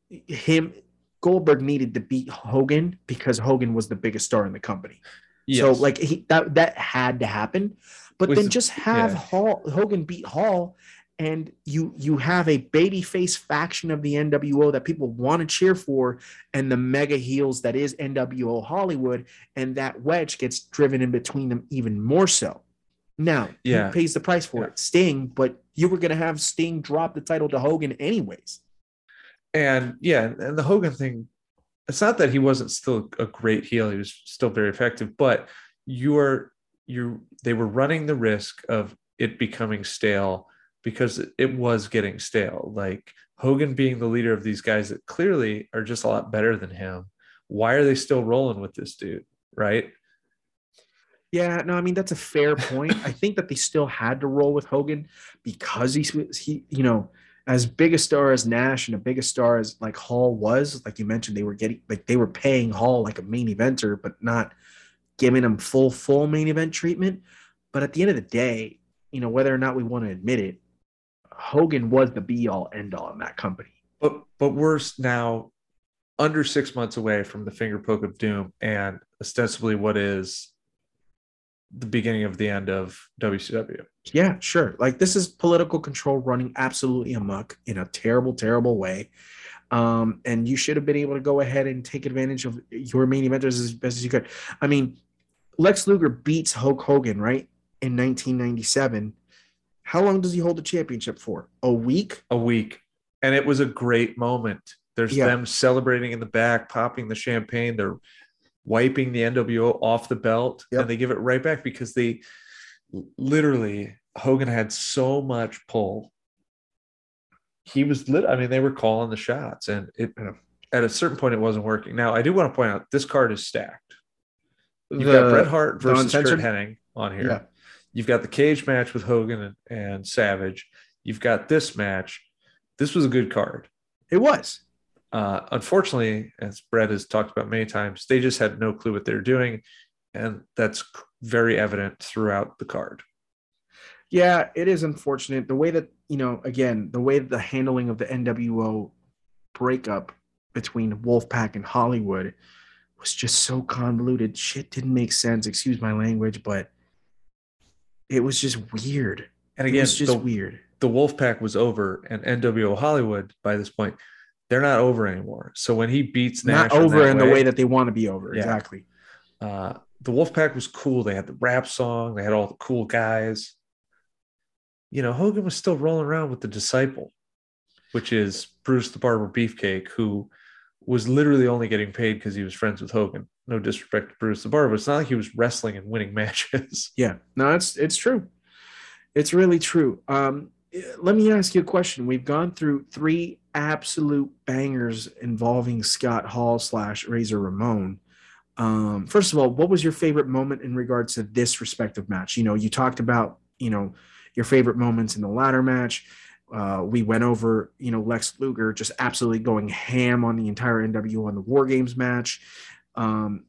him Goldberg needed to beat Hogan because Hogan was the biggest star in the company. Yes. So like he that that had to happen. But With, then just have yeah. Hall Hogan beat Hall and you you have a babyface faction of the NWO that people want to cheer for, and the mega heels that is NWO Hollywood, and that wedge gets driven in between them even more so. Now, yeah. who pays the price for yeah. it? Sting, but you were going to have Sting drop the title to Hogan anyways. And yeah, and the Hogan thing, it's not that he wasn't still a great heel; he was still very effective. But you're you they were running the risk of it becoming stale because it was getting stale. Like Hogan being the leader of these guys that clearly are just a lot better than him. Why are they still rolling with this dude? Right. Yeah, no, I mean that's a fair point. I think that they still had to roll with Hogan because he's he, you know, as big a star as Nash and a big a star as like Hall was, like you mentioned, they were getting like they were paying Hall like a main eventer, but not giving him full full main event treatment. But at the end of the day, you know, whether or not we want to admit it, Hogan was the be all end all in that company. But but we're now under six months away from the finger poke of doom and ostensibly what is the beginning of the end of WCW. Yeah, sure. Like this is political control running absolutely amok in a terrible, terrible way. Um, and you should have been able to go ahead and take advantage of your main eventers as best as you could. I mean, Lex Luger beats Hulk Hogan, right? In 1997 how long does he hold the championship for? A week? A week. And it was a great moment. There's yeah. them celebrating in the back, popping the champagne. They're wiping the NWO off the belt yep. and they give it right back because they literally, Hogan had so much pull. He was lit. I mean, they were calling the shots and it, at a certain point, it wasn't working. Now, I do want to point out this card is stacked. You've the, got Bret Hart versus Curt Hennig on here. You've got the cage match with Hogan and, and Savage. You've got this match. This was a good card. It was. Uh, unfortunately, as Bret has talked about many times, they just had no clue what they were doing. And that's very evident throughout the card. Yeah, it is unfortunate. The way that, you know, again, the way that the handling of the NWO breakup between Wolfpack and Hollywood was just so convoluted. Shit didn't make sense. Excuse my language, but it was just weird. And again, it was just the, weird. The Wolfpack was over, and NWO Hollywood by this point, they're not over anymore. So when he beats Nash, not over in, way, the way that they want to be over, yeah. exactly. Uh, the Wolfpack was cool. They had the rap song. They had all the cool guys. You know, Hogan was still rolling around with the disciple, which is Brutus the Barber Beefcake, who was literally only getting paid because he was friends with Hogan. No disrespect to Brutus the Barber, but it's not like he was wrestling and winning matches. Yeah, no, it's it's true. It's really true. Um, let me ask you a question. We've gone through three absolute bangers involving Scott Hall slash Razor Ramon. Um, first of all, what was your favorite moment in regards to this respective match? You know, you talked about you know your favorite moments in the ladder match. Uh, we went over, you know, Lex Luger just absolutely going ham on the entire NWO on the War Games match. Um,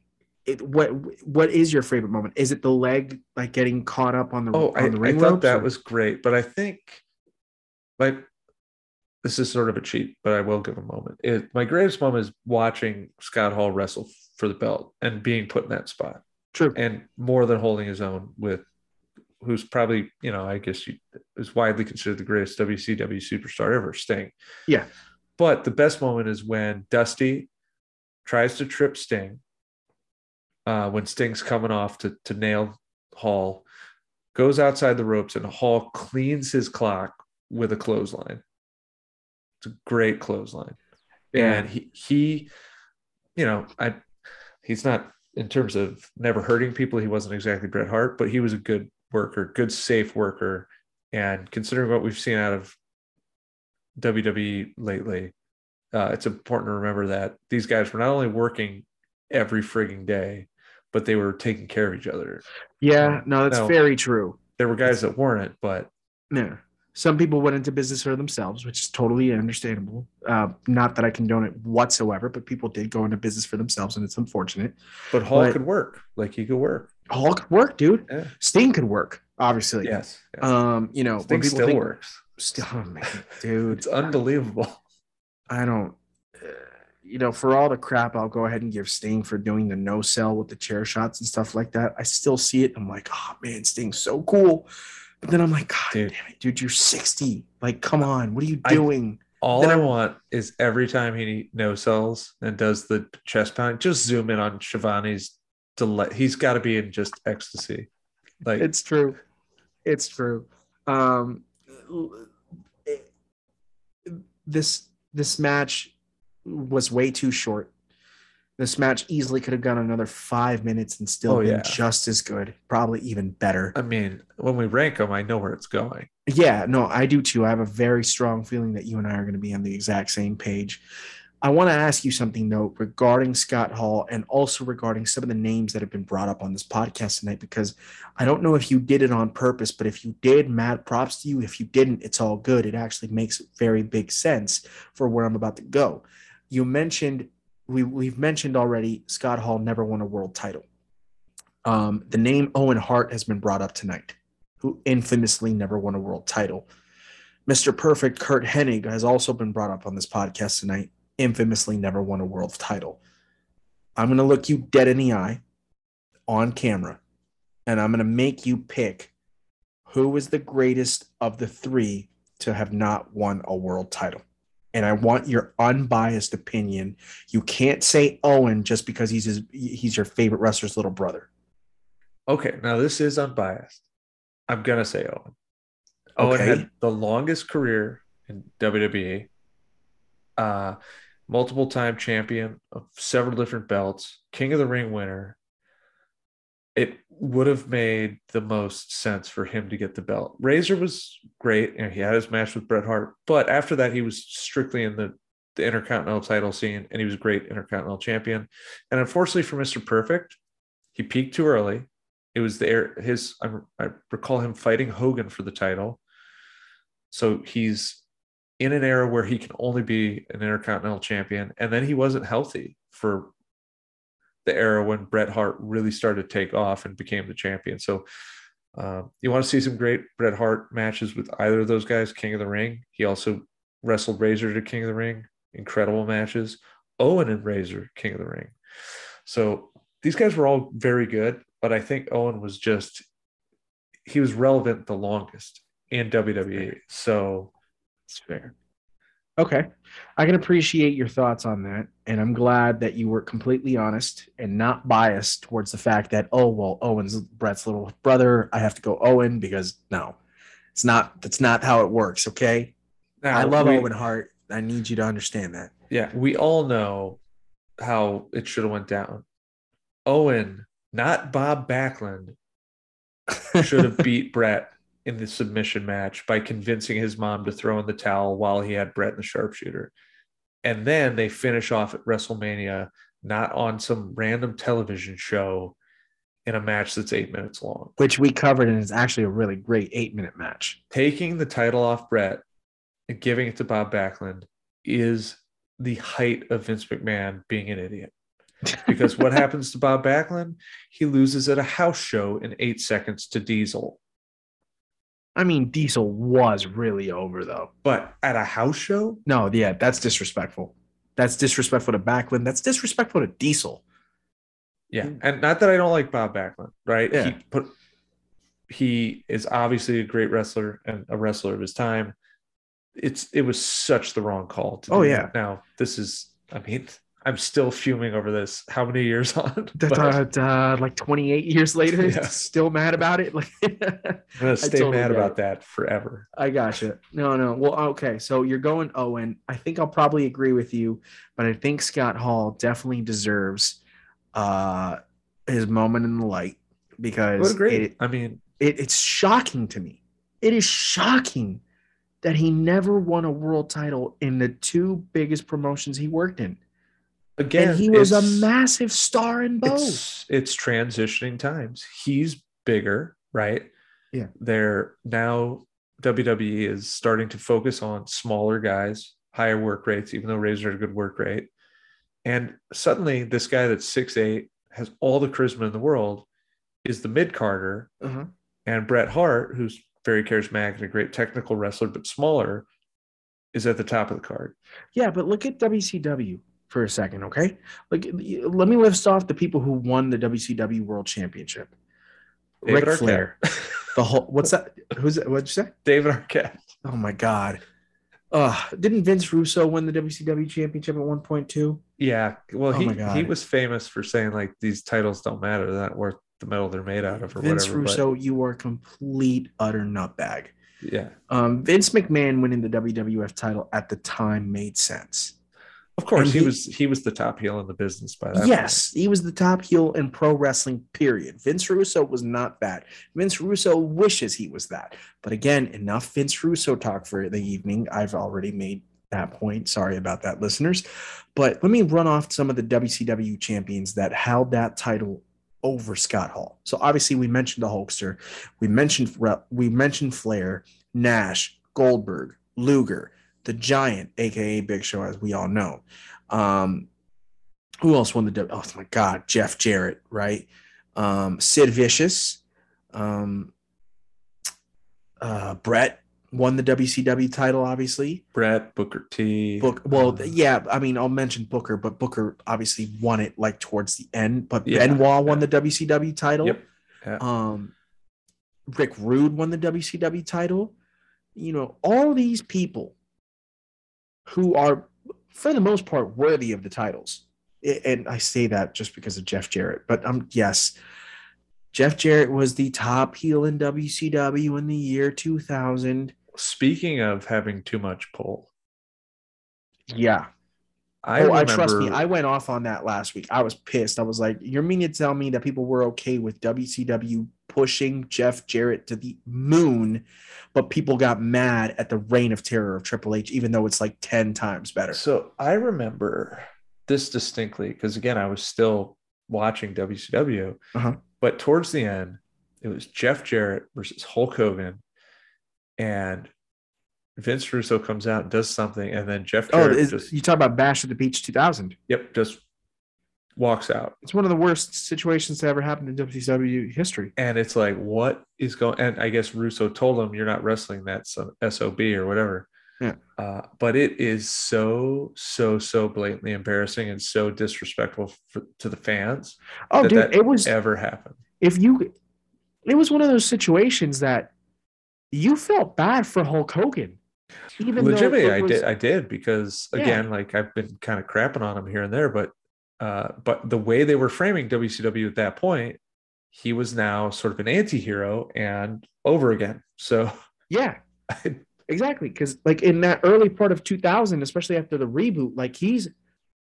it, what what is your favorite moment? Is it the leg like getting caught up on the oh on the I, ring I thought that or? was great, but I think like this is sort of a cheat, but I will give a moment. It, my greatest moment is watching Scott Hall wrestle for the belt and being put in that spot. True, and more than holding his own with who's probably you know I guess you, is widely considered the greatest WCW superstar ever, Sting. Yeah, but the best moment is when Dusty tries to trip Sting. Uh, when Sting's coming off to to nail Hall, goes outside the ropes and Hall cleans his clock with a clothesline. It's a great clothesline, yeah. and he he, you know, I he's not in terms of never hurting people. He wasn't exactly Bret Hart, but he was a good worker, good safe worker. And considering what we've seen out of WWE lately, uh, it's important to remember that these guys were not only working every frigging day, but they were taking care of each other. Yeah, no, that's now, very true. There were guys that weren't, but Yeah. Some people went into business for themselves, which is totally understandable. Uh, not that I condone it whatsoever, but people did go into business for themselves, and it's unfortunate. But Hall But- could work. Like he could work. Hall could work, dude. Yeah. Sting could work, obviously. Yes. yes. Um, you know, Sting still think- works. Still, oh, man, dude. It's unbelievable. I don't. Uh, you know, for all the crap, I'll go ahead and give Sting for doing the no sell with the chair shots and stuff like that. I still see it. I'm like, oh man, Sting's so cool. But then I'm like, God Dude. damn it, dude, you're 60. Like, come on, what are you I- doing? All Then I I'm- want is every time he no sells and does the chest pound, just zoom in on Schiavone's delight. He's got to be in just ecstasy. Like it's true. It's true. Um, it- this this match was way too short. This match easily could have gone another five minutes and still Oh, been yeah. just as good, probably even better. I mean, when we rank them, I know where it's going. Yeah, no, I do too. I have a very strong feeling that you and I are going to be on the exact same page. I want to ask you something though regarding Scott Hall and also regarding some of the names that have been brought up on this podcast tonight because I don't know if you did it on purpose, but if you did, mad props to you. If you didn't, it's all good. It actually makes very big sense for where I'm about to go. You mentioned we we've mentioned already Scott Hall never won a world title. Um, the name Owen Hart has been brought up tonight, who infamously never won a world title. Mr. Perfect Curt Hennig has also been brought up on this podcast tonight, infamously never won a world title. I'm going to look you dead in the eye on camera, and I'm going to make you pick who is the greatest of the three to have not won a world title. And I want your unbiased opinion. You can't say Owen just because he's his, he's your favorite wrestler's little brother. Okay, now this is unbiased. I'm gonna say Owen. Owen Okay. had the longest career in WWE. Uh, multiple time champion of several different belts, King of the Ring winner. It would have made the most sense for him to get the belt. Razor was great, and he had his match with Bret Hart, but after that, he was strictly in the the Intercontinental title scene, and he was a great Intercontinental champion. And unfortunately for Mr. Perfect, he peaked too early. It was the his I, I recall him fighting Hogan for the title. So he's in an era where he can only be an intercontinental champion. And then he wasn't healthy for the era when Bret Hart really started to take off and became the champion. So um, you want to see some great Bret Hart matches with either of those guys, King of the Ring. He also wrestled Razor to King of the Ring, incredible matches. Owen and Razor, King of the Ring. So these guys were all very good, but I think Owen was just he was relevant the longest in WWE. So It's fair. Okay. I can appreciate your thoughts on that. And I'm glad that you were completely honest and not biased towards the fact that, oh, well, Owen's Bret's little brother. I have to go Owen because no, it's not, that's not how it works. Okay. I love we- Owen Hart. I need you to understand that. Yeah, we all know how it should have went down. Owen, not Bob Backlund, should have beat Brett in the submission match by convincing his mom to throw in the towel while he had Bret in the sharpshooter. And then they finish off at WrestleMania, not on some random television show in a match that's eight minutes long. Which we covered and is actually a really great eight minute match. Taking the title off Bret and giving it to Bob Backlund is the height of Vince McMahon being an idiot. because what happens to Bob Backlund? He loses at a house show in eight seconds to Diesel. I mean, Diesel was really over though. But at a house show, No, yeah, that's disrespectful. That's disrespectful to Backlund. That's disrespectful to Diesel. yeah, and not that I don't like Bob Backlund, right? Yeah. He put he is obviously a great wrestler and a wrestler of his time. It's it was such the wrong call. To Oh, do yeah. that. Now this is, I mean, I'm still fuming over this. How many years on? Like 28 years later, Yeah. still mad about it. Like, I'm gonna stay totally mad about it. that forever. I gotcha. No, no. Well, okay. So you're going Owen. I think I'll probably agree with you, but I think Scott Hall definitely deserves uh his moment in the light because great. it, I mean, it, it's shocking to me. It is shocking that he never won a world title in the two biggest promotions he worked in. Again, and he was a massive star in both. it's it's transitioning times. He's bigger, right? Yeah. They're now WWE is starting to focus on smaller guys, higher work rates, even though Razor had a good work rate. And suddenly, this guy that's six eight has all the charisma in the world is the mid carder, Uh-huh. and Bret Hart, who's very charismatic and a great technical wrestler, but smaller, is at the top of the card. Yeah, but look at WCW for a second, okay? Like, let me list off the people who won the WCW World Championship. David Ric Arquette. Flair. The whole what's that? Who's that? What'd you say? David Arquette. Oh my god. Uh, didn't Vince Russo win the WCW championship at one point too? Yeah. Well, Oh he, he was famous for saying like these titles don't matter. They're not worth the metal they're made out of or Vince whatever. Russo, you are a complete utter nutbag. Yeah. Um, Vince McMahon winning the WWF title at the time made sense. Of course, And he, he- was he was the top heel in the business by that. yes, he was the top heel in pro wrestling, period. Vince Russo was not that. Vince Russo wishes he was that. But again, enough Vince Russo talk for the evening. I've already made that point. Sorry about that, listeners. But let me run off some of the WCW champions that held that title over Scott Hall. So obviously we mentioned the Hulkster, we mentioned we mentioned Flair, Nash, Goldberg, Luger, the Giant, aka Big Show, as we all know. Um, who else won the W? Oh my God, Jeff Jarrett, right? Um, Sid Vicious, um, uh, Bret won the WCW title, obviously. Bret Booker T. Book, well, yeah, I mean, I'll mention Booker, but Booker obviously won it like towards the end. But Yeah, Benoit won yeah. the WCW title. Yep. Yeah. Um, Rick Rude won the WCW title. You know, all these people who are, for the most part, worthy of the titles. And I say that just because of Jeff Jarrett. But um, yes, Jeff Jarrett was the top heel in WCW in the year 2000. Speaking of having too much pull, Yeah. I oh, remember. I trust me. I went off on that last week. I was pissed. I was like, "You're meaning to tell me that people were okay with WCW pushing Jeff Jarrett to the moon, but people got mad at the reign of terror of Triple H, even though it's like ten times better." So I remember this distinctly because again, I was still watching WCW, Uh-huh. but towards the end, it was Jeff Jarrett versus Hulk Hogan, and Vince Russo comes out and does something, and then Jeff Oh, is, just you talk about Bash at the Beach 2000? yep just walks out, It's one of the worst situations to ever happen in WCW history. and it's like what is going? And I guess Russo told him you're not wrestling that so- sob or whatever. Yeah. Uh, but it is so so so blatantly embarrassing and so disrespectful for, to the fans Oh, that dude, that it was ever happened. if you, it was one of those situations that you felt bad for Hulk Hogan, even Legitimately, it I did. I did because Yeah. again, like I've been kind of crapping on him here and there, but uh, but the way they were framing WCW at that point, he was now sort of an anti-hero and over again. So Yeah, exactly. Because like in that early part of 2000, especially after the reboot, like he's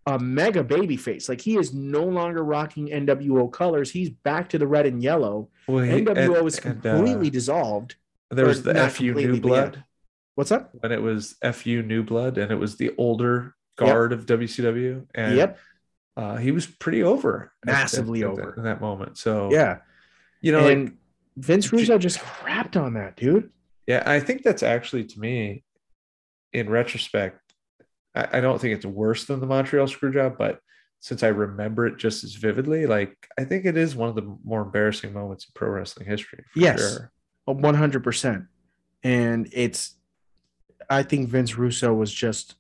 a mega baby face. Like he is no longer rocking NWO colors. He's back to the red and yellow. well, he- NWO and- is and, uh, completely dissolved. there was the FU New. Blood What's up? when it was FU New Blood, and it was the older guard of WCW, and yep. Uh, he was pretty over, at- at- Massively at over. that, in that moment. So Yeah. you know, like, and Vince Russo just crapped on that, dude. Yeah, I think that's actually to me, in retrospect, I, I don't think it's worse than the Montreal Screwjob, but since I remember it just as vividly, like I think it is one of the more embarrassing moments in pro wrestling history. For Yes. One hundred percent. And it's I think Vince Russo was just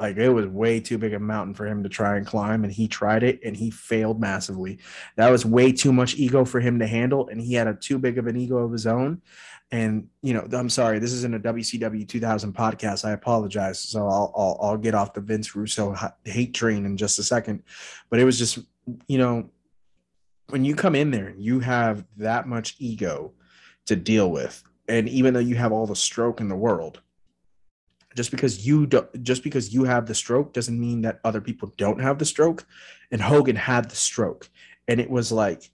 like it was way too big a mountain for him to try and climb, and he tried it and he failed massively. That was way too much ego for him to handle, and he had a too big of an ego of his own. And you know, I'm sorry, this isn't a WCW 2000 podcast. I apologize. So I'll I'll, I'll get off the Vince Russo hate train in just a second. But it was just you know, when you come in there and you have that much ego to deal with, and even though you have all the stroke in the world, just because you don't just because you have the stroke doesn't mean that other people don't have the stroke. And hogan had the stroke. And it was like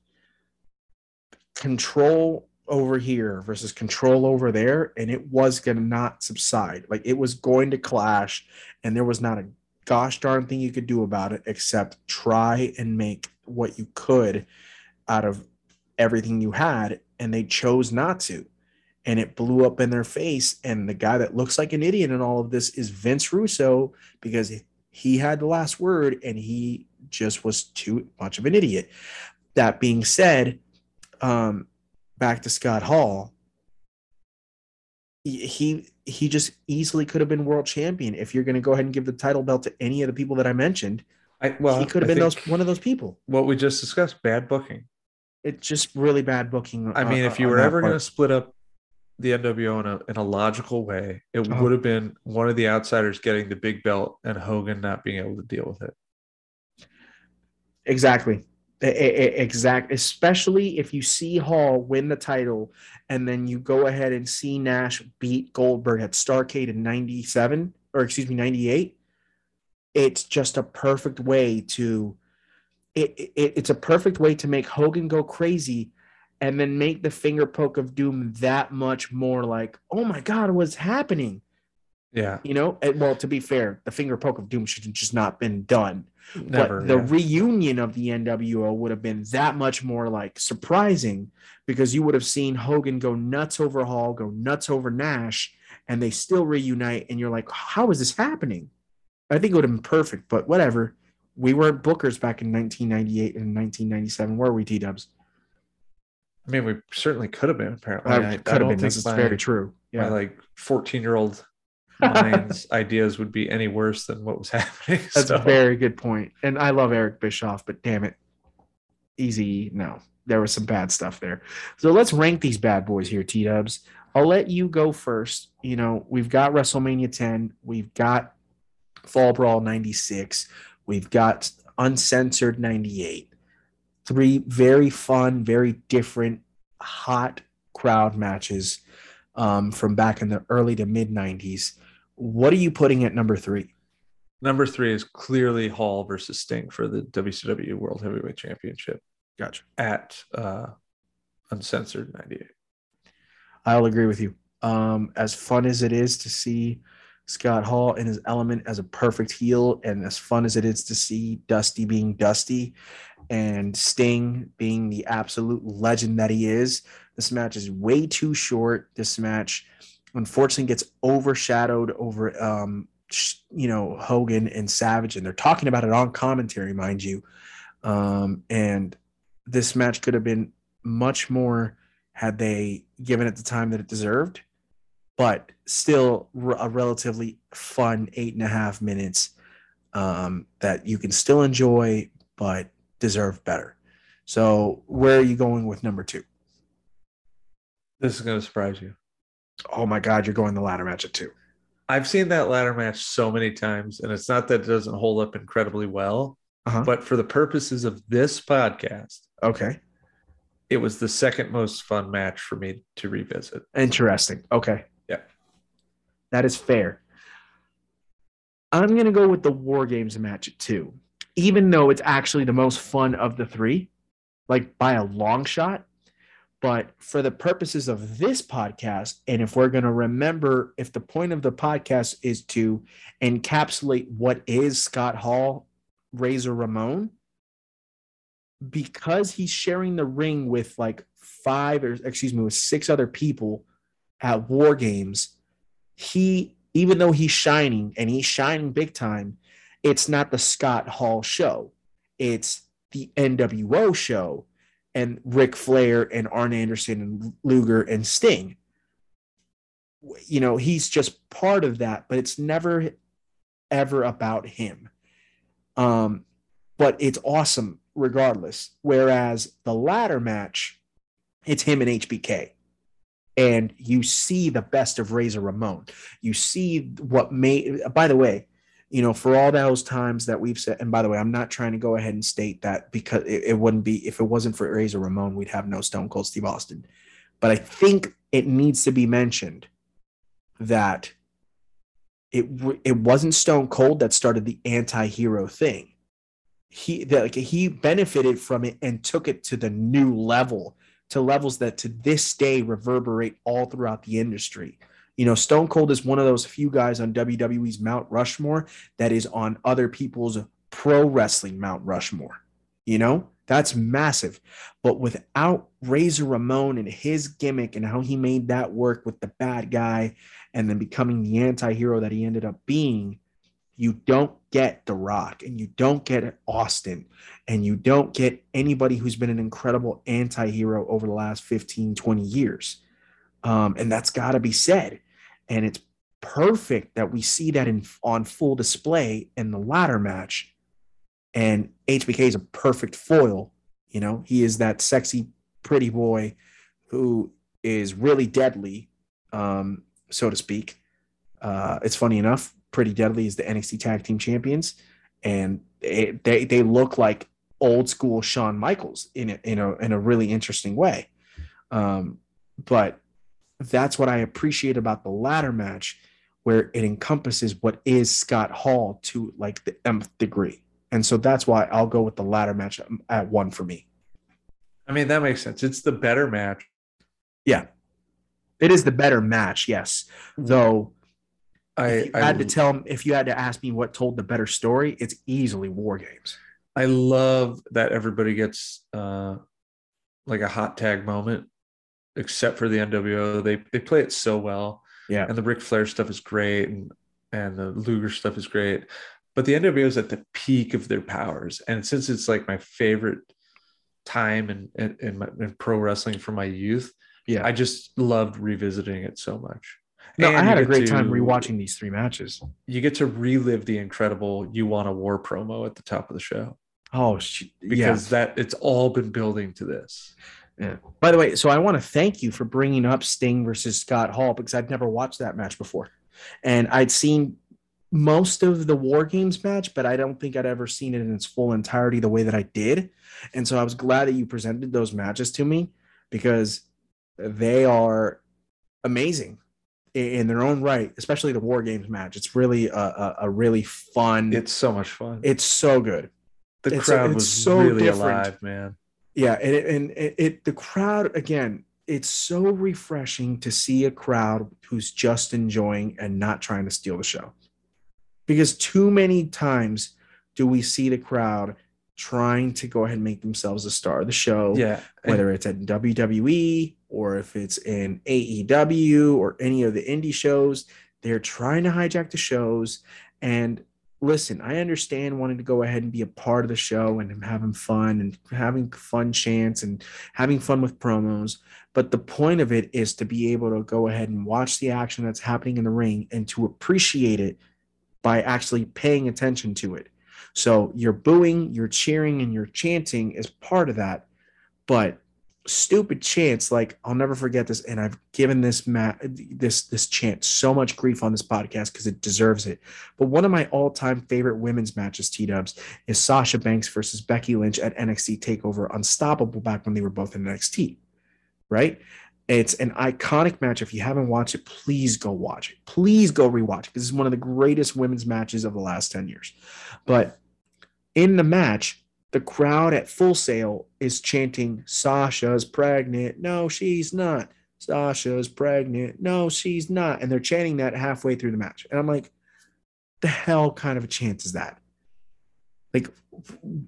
control over here versus control over there. And it was going to not subside. Like it was going to clash. And there was not a gosh darn thing you could do about it except try and make what you could out of everything you had. And they chose not to and it blew up in their face. And the guy that looks like an idiot in all of this is Vince Russo because he had the last word and he just was too much of an idiot. That being said, um, back to Scott Hall, he he just easily could have been world champion if you're going to go ahead and give the title belt to any of the people that I mentioned. I, well, he could have been those one of those people. What we just discussed, bad booking. It's just really bad booking. I mean, if you were ever going to split up the NWO in a in a logical way, it uh-huh. would have been one of the outsiders getting the big belt and Hogan not being able to deal with it. Exactly. Exact, especially if you see Hall win the title and then you go ahead and see Nash beat Goldberg at Starcade in 97 or excuse me 98 it's just a perfect way to it, it, it's a perfect way to make Hogan go crazy and then make the finger poke of doom that much more like oh my god what's happening yeah you know well to be fair the finger poke of doom should have just not been done Never, but the yeah. reunion of the NWO would have been that much more like surprising because you would have seen Hogan go nuts over Hall, go nuts over Nash, and they still reunite. And you're like, how is this happening? I think it would have been perfect, but whatever. We weren't bookers back in 1998 and 1997, were we, T Dubs? I mean, we certainly could have been. Apparently, I, I could have been. This is very true. Yeah, my like 14 year old mind's ideas would be any worse than what was happening. That's so. a very good point. And I love Eric Bischoff, but damn it, easy. No, there was some bad stuff there. So let's rank these bad boys here, T Dubs. I'll let you go first. You know, we've got WrestleMania 10, we've got Fall Brawl 96, we've got Uncensored 98. Three very fun, very different, hot crowd matches um, from back in the early to mid 90s. What are you putting at number three? Number three is clearly Hall versus Sting for the WCW World Heavyweight Championship. Gotcha. At uh, Uncensored 98. I'll agree with you. Um, as fun as it is to see Scott Hall in his element as a perfect heel, and as fun as it is to see Dusty being Dusty and Sting being the absolute legend that he is, this match is way too short. This match unfortunately gets overshadowed over um, you know Hogan and Savage, and they're talking about it on commentary, mind you. Um, and this match could have been much more had they given it the time that it deserved, but still a relatively fun eight and a half minutes um, that you can still enjoy, but deserve better. So, where are you going with number two? This is going to surprise you oh my god, you're going the ladder match at two. I've seen that ladder match so many times, and it's not that it doesn't hold up incredibly well, uh-huh. but for the purposes of this podcast, okay, it was the second most fun match for me to revisit. Interesting. Okay. Yeah. That is fair. I'm going to go with the War Games match at two, even though it's actually the most fun of the three, like by a long shot. But for the purposes of this podcast, and if we're going to remember, if the point of the podcast is to encapsulate what is Scott Hall, Razor Ramon, because he's sharing the ring with like five or excuse me, with six other people at War Games, he, even though he's shining and he's shining big time, it's not the Scott Hall show. It's the NWO show and Ric Flair and Arn Anderson and Luger and Sting. You know, he's just part of that, but it's never ever about him. Um, but it's awesome regardless. Whereas the ladder match, it's him and HBK. And you see the best of Razor Ramon. You see what made, by the way, you know, for all those times that we've said, and by the way, I'm not trying to go ahead and state that because it, it wouldn't be, if it wasn't for Razor Ramon, we'd have no Stone Cold Steve Austin. But I think it needs to be mentioned that it it wasn't Stone Cold that started the anti-hero thing. He that like he benefited from it and took it to the new level, to levels that to this day reverberate all throughout the industry. You know, Stone Cold is one of those few guys on WWE's Mount Rushmore that is on other people's pro wrestling Mount Rushmore. You know, That's massive. But without Razor Ramon and his gimmick and how he made that work with the bad guy and then becoming the anti hero that he ended up being, you don't get The Rock and you don't get Austin and you don't get anybody who's been an incredible anti hero over the last 15, 20 years. Um, and that's got to be said. And it's perfect that we see that in on full display in the ladder match. And HBK is a perfect foil. You know, he is that sexy, pretty boy who is really deadly, um, so to speak. Uh, it's funny enough, Pretty Deadly is the NXT Tag Team Champions, and they they, they look like old school Shawn Michaels in a, in a in a really interesting way. Um, but that's what I appreciate about the ladder match, where it encompasses what is Scott Hall to like the nth degree. And so that's why I'll go with the ladder match at one for me. I mean, that makes sense. It's the better match. Yeah. It is the better match, yes. Though I, I had to tell if you had to ask me what told the better story, it's easily War Games. I love that everybody gets uh like a hot tag moment, except for the NWO. They they play it so well. Yeah. And the Ric Flair stuff is great and and the Luger stuff is great. But the NWO is at the peak of their powers. And since it's like my favorite time in, in, in, my, in pro wrestling from my youth, Yeah. I just loved revisiting it so much. no, And I had a great to- time rewatching these three matches. You get to relive the incredible "You Want a War" promo at the top of the show Oh, sh- because that it's all been building to this. Yeah. By the way, so I want to thank you for bringing up Sting versus Scott Hall because I'd never watched that match before. And I'd seen most of the War Games match, but I don't think I'd ever seen it in its full entirety the way that I did. And so I was glad that you presented those matches to me because they are amazing in, their own right, especially the War Games match. It's really a, a, a really fun. It's so much fun. it's so good. the it's- crowd it's was so really different. alive, man. Yeah, and it, and it, it the crowd again. It's so refreshing to see a crowd who's just enjoying and not trying to steal the show, because too many times do we see the crowd trying to go ahead and make themselves a star of the show, Yeah, whether it's at WWE or if it's in AEW or any of the indie shows. They're trying to hijack the shows. And listen, I understand wanting to go ahead and be a part of the show and having fun and having fun chants and having fun with promos. But the point of it is to be able to go ahead and watch the action that's happening in the ring and to appreciate it by actually paying attention to it. So you're booing, you're cheering, and you're chanting is part of that. But stupid chants like I'll never forget this, and I've given this ma- this this chant so much grief on this podcast because it deserves it. But one of my all-time favorite women's matches, T Dubs, is Sasha Banks versus Becky Lynch at NXT Takeover Unstoppable back when they were both in NXT. Right? It's an iconic match. If you haven't watched it, please go watch it. Please go rewatch it. This is one of the greatest women's matches of the last 10 years. But in the match, the crowd at Full Sail is chanting, Sasha's pregnant. No, she's not. Sasha's pregnant. No, she's not. And they're chanting that halfway through the match. And I'm like, the hell kind of a chant is that? Like,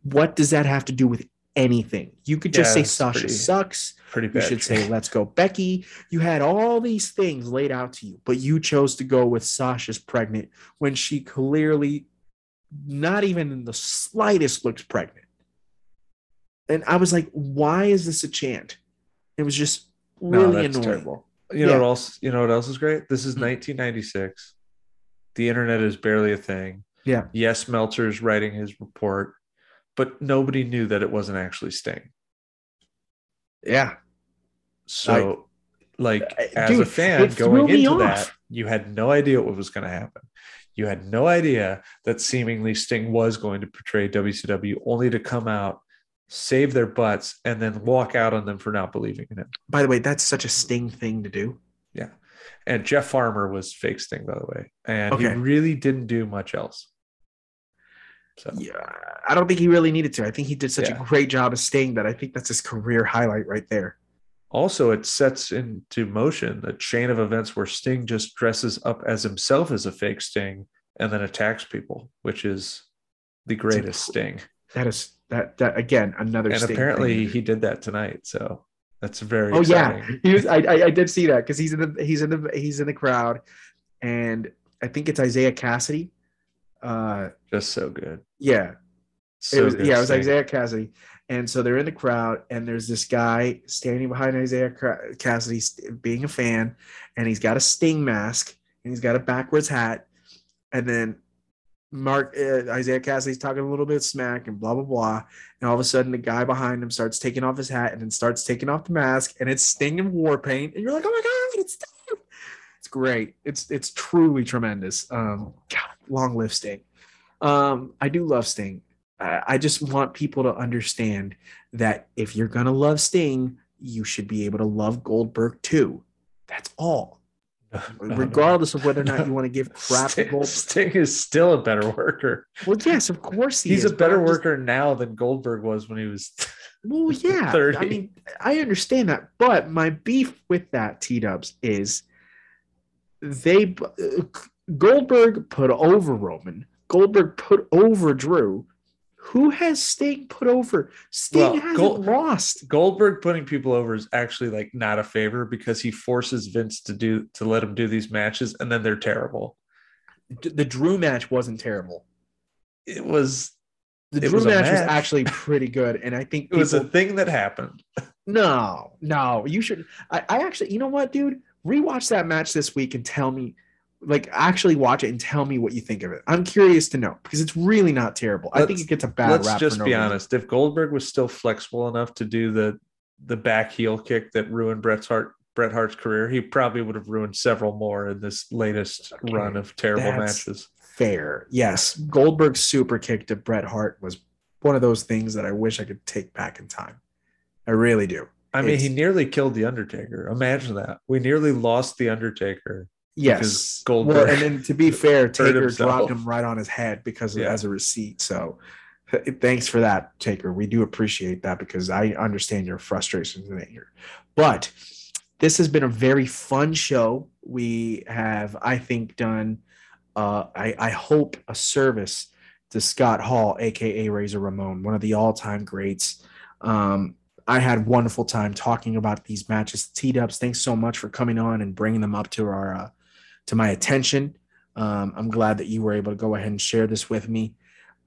what does that have to do with anything? You could just Yeah, say Sasha pretty- sucks. pretty bad. You should say, let's go, Becky. You had all these things laid out to you, but you chose to go with Sasha's pregnant when she clearly, not even in the slightest, looks pregnant. And I was like, why is this a chant? It was just really that's annoying. terrible. You know Yeah. what else? You know what else is great? This is Hmm. 1996. The internet is barely a thing. Yeah. Yes, Meltzer's writing his report, but nobody knew that it wasn't actually Sting. Yeah. So, like, Uh, as dude, a fan going into that, you had no idea what was going to happen. You had no idea that seemingly Sting was going to portray WCW, only to come out, save their butts, and then walk out on them for not believing in him. By the way, that's such a Sting thing to do. Yeah. And Jeff Farmer was fake Sting, by the way. And he really didn't do much else. So, Yeah, I don't think he really needed to. I think he did such Yeah. a great job of Sting that I think that's his career highlight right there. also, it sets into motion a chain of events where Sting just dresses up as himself as a fake Sting and then attacks people, which is the greatest Sting. That is That that again another. And apparently thing. he did that tonight. So that's very Oh exciting. yeah, he was. I, I I did see that because he's in the he's in the he's in the crowd, and I think it's Isiah Kassidy. Uh, Just so good. yeah, So it was yeah, it was Isiah Kassidy, and so they're in the crowd, and there's this guy standing behind Isiah Kassidy, being a fan, and he's got a Sting mask, and he's got a backwards hat, and then Mark uh, Isiah Kassidy's talking a little bit smack and blah blah blah, and all of a sudden the guy behind him starts taking off his hat and then starts taking off the mask, and it's Sting in war paint, and you're like, oh my god, it's Sting! It's great. It's it's truly tremendous. Um, God, long live Sting. Um, I do love Sting. I, I just want people to understand that if you're gonna love Sting, you should be able to love Goldberg too. That's all. Regardless of whether or not you want to give crap Sting. Sting is still a better worker. Well, yes, of course he is. He's is, a better I'm just- worker now than Goldberg was when he was. Well, yeah. 30. I mean, I understand that, but my beef with that T Dubs is they uh, Goldberg put over Roman. Goldberg put over Drew. Who has Sting put over? Sting Well, hasn't Gold- lost. Goldberg putting people over is actually like not a favor because he forces Vince to do to let him do these matches and then they're terrible. D- The Drew match wasn't terrible. It was The It Drew was a match, was actually pretty good, and I think it was a thing that happened. No, no, you should. I, I actually, you know what, dude? Rewatch that match this week and tell me, like, actually watch it and tell me what you think of it. I'm curious to know because it's really not terrible. I think it gets a bad Let's rap. just no be reason. honest. If Goldberg was still flexible enough to do the the back heel kick that ruined Bret Hart Bret Hart's career, he probably would have ruined several more in this latest Okay, run of terrible that's- matches. Fair, yes. Goldberg's super kick to Bret Hart was one of those things that I wish I could take back in time. I really do. I mean, he nearly killed the Undertaker. Imagine that. We nearly lost the Undertaker. Yes, Goldberg Well, and then to be fair, Taker himself. dropped him right on his head because Yeah. as a receipt. So, thanks for that, Taker. We do appreciate that because I understand your frustrations in here. But this has been a very fun show. We have, I think, done. Uh, I, I hope a service to Scott Hall, aka Razor Ramon, one of the all-time greats. Um, I had wonderful time talking about these matches. T Dubs, thanks so much for coming on and bringing them up to our uh, to my attention. Um, I'm glad that you were able to go ahead and share this with me.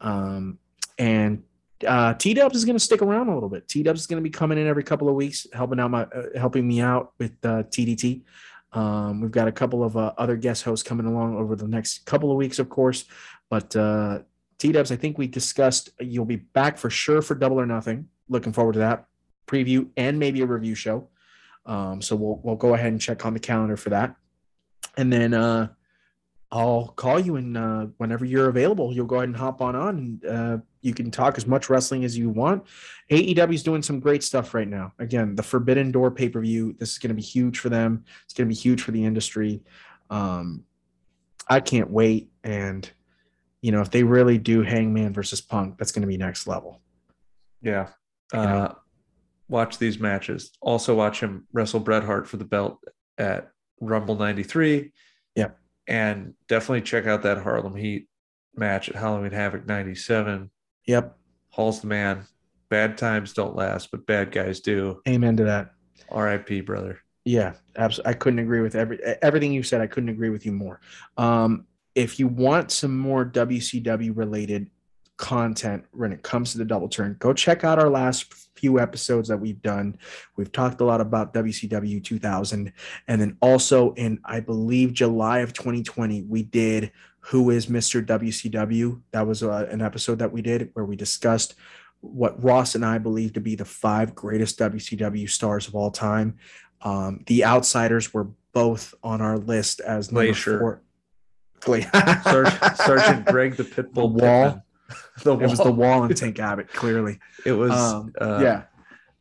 Um, and uh, T Dubs is going to stick around a little bit. T Dubs is going to be coming in every couple of weeks, helping out my uh, helping me out with uh, TDT. Um, we've got a couple of uh, other guest hosts coming along over the next couple of weeks, of course. But uh, T Dubs, I think we discussed you'll be back for sure for Double or Nothing. Looking forward to that preview and maybe a review show. Um, so we'll we'll go ahead and check on the calendar for that, and then uh, I'll call you and uh, whenever you're available, you'll go ahead and hop on on, and uh, you can talk as much wrestling as you want. AEW is doing some great stuff right now. Again, the Forbidden Door pay per view. This is going to be huge for them. It's going to be huge for the industry. Um, I can't wait, and you know if they really do Hangman versus Punk, that's going to be next level. Yeah. You know? Uh, watch these matches. Also, watch him wrestle Bret Hart for the belt at Rumble 93. Yeah. And definitely check out that Harlem Heat match at Halloween Havoc 97. Yep, Hall's the man. Bad times don't last, but bad guys do. amen to that. RIP, brother. Yeah, absolutely. I couldn't agree with every everything you said. I couldn't agree with you more. Um, if you want some more WCW related content when it comes to the double turn, go check out our last few episodes that we've done. We've talked a lot about WCW 2000, and then also in I believe July of 2020 we did Who is Mr. WCW? That was uh, an episode that we did where we discussed what Ross and I believe to be the five greatest WCW stars of all time. Um, the outsiders were both on our list as number Glacier. four. Gla- Sergeant, Sergeant Greg the Pitbull The wall. Pittman. The It was the wall and Tank Abbott, clearly. It was Um, uh, yeah.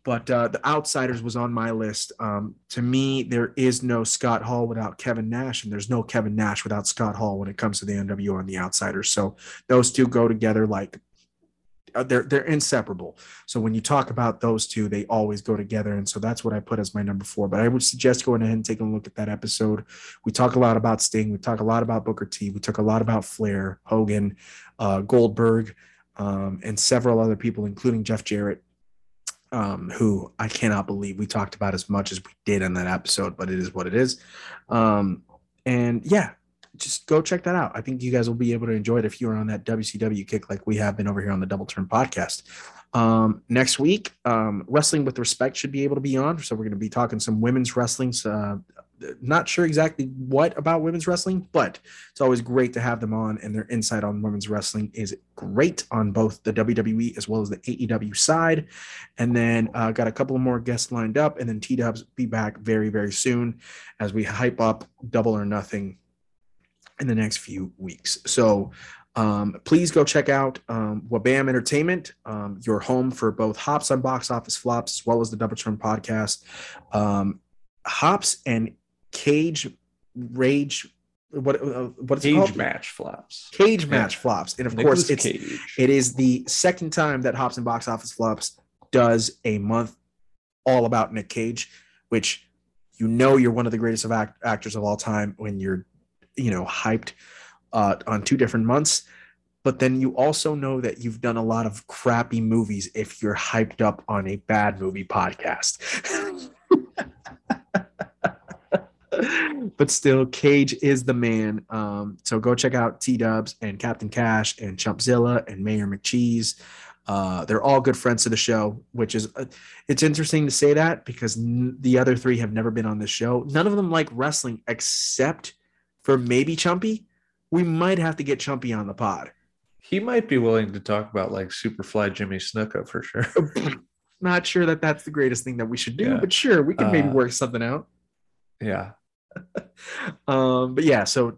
But uh, the Outsiders was on my list. Um, to me, there is no Scott Hall without Kevin Nash, and there's no Kevin Nash without Scott Hall when it comes to the NWO and the Outsiders. So those two go together like they're they're inseparable. So when you talk about those two, they always go together, and so that's what I put as my number four. But I would suggest going ahead and taking a look at that episode. We talk a lot about Sting. We talk a lot about Booker T. We talk a lot about Flair, Hogan, uh, Goldberg. um, and several other people, including Jeff Jarrett, um, who I cannot believe we talked about as much as we did in that episode, but it is what it is. Um, and yeah, just go check that out. I think you guys will be able to enjoy it if you're on that WCW kick like we have been over here on the Double Turn podcast. Um, next week, um, Wrestling with Respect should be able to be on. So we're going to be talking some women's wrestling. Uh, not sure exactly what about women's wrestling, but it's always great to have them on, and their insight on women's wrestling is great on both the WWE as well as the AEW side. And then uh, got a couple more guests lined up, and then T Dubs be back very very soon as we hype up Double or Nothing in the next few weeks. So um, please go check out um, Wabam Entertainment, um, your home for both Hops on Box Office Flops as well as the Double Turn podcast. Um, Hops and Cage Rage. What uh, what's Cage it called? Cage Match flops. Cage Yeah. match flops, and of Nicolas course, it's Cage. it is the second time that Hops and Box Office Flops does a month all about Nick Cage, which you know you're one of the greatest of act- actors of all time when you're, you know, hyped uh, on two different months. But then you also know that you've done a lot of crappy movies if you're hyped up on a bad movie podcast. but still, Cage is the man. Um, so go check out T Dubs and Captain Cash and Chumpzilla and Mayor McCheese. Uh, they're all good friends to the show, which is uh, it's interesting to say that because n- the other three have never been on this show. None of them like wrestling except for maybe Chumpy. We might have to get Chumpy on the pod. He might be willing to talk about like Superfly Jimmy Snuka for sure. Not sure that that's the greatest thing that we should do, Yeah. but sure, we can maybe Uh, work something out. yeah. um, but yeah, so uh,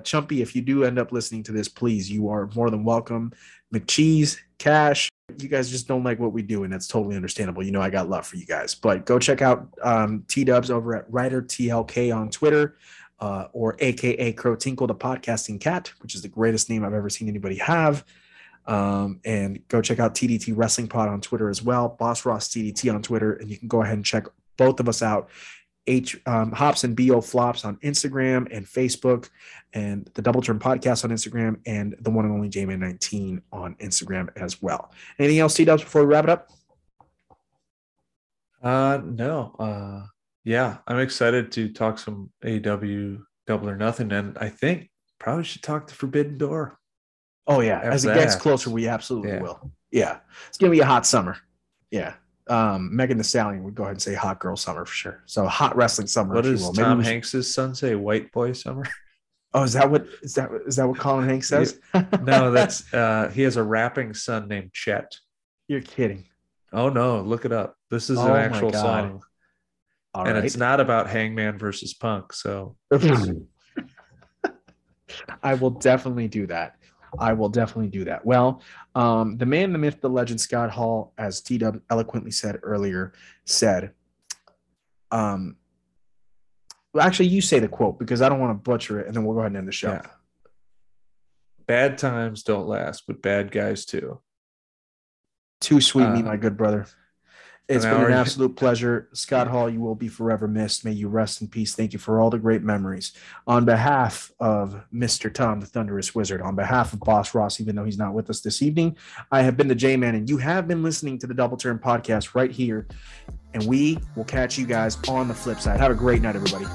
Chumpy, if you do end up listening to this, please, you are more than welcome. McCheese, Cash, you guys just don't like what we do, and that's totally understandable. You know, I got love for you guys, but go check out um, T Dubs over at Writer TLK on Twitter. Uh, or AKA Crow Tinkle, the podcasting cat, which is the greatest name I've ever seen anybody have. Um, and go check out TDT Wrestling Pod on Twitter as well, Boss Ross TDT on Twitter, and you can go ahead and check both of us out. H um, Hops and Bo Flops on Instagram and Facebook, and the Double Turn Podcast on Instagram, and the one and only JMan 19 on Instagram as well. Anything else, T Dubs, before we wrap it up? Uh no. Uh yeah, I'm excited to talk some AW double or nothing. And I think probably should talk to Forbidden Door. Oh yeah, After as it that gets closer, we absolutely Yeah. will. Yeah, it's gonna be a hot summer. Yeah, um, Megan Thee Stallion would go ahead and say hot girl summer for sure. So hot wrestling summer. What does Tom should- Hanks's son say? White boy summer? Oh, is that what is that is that what Colin Hanks says? no, that's uh he has a rapping son named Chet. you're kidding. Oh no, look it up. This is Oh an actual song. All and right. it's not about Hangman versus Punk. So I will definitely do that. I will definitely do that. Well, um, the man, the myth, the legend, Scott Hall, as T Dub eloquently said earlier, said, um, well, actually, you say the quote because I don't want to butcher it, and then we'll go ahead and end the show. yeah. Bad times don't last, but bad guys too. Too sweet, me, Uh, my good brother. It's been an absolute pleasure. Scott Hall, you will be forever missed. May you rest in peace. Thank you for all the great memories. On behalf of Mr. Tom, the Thunderous Wizard, on behalf of Boss Ross, even though he's not with us this evening, I have been the J Man, and you have been listening to the Double Turn podcast right here. And we will catch you guys on the flip side. Have a great night, everybody.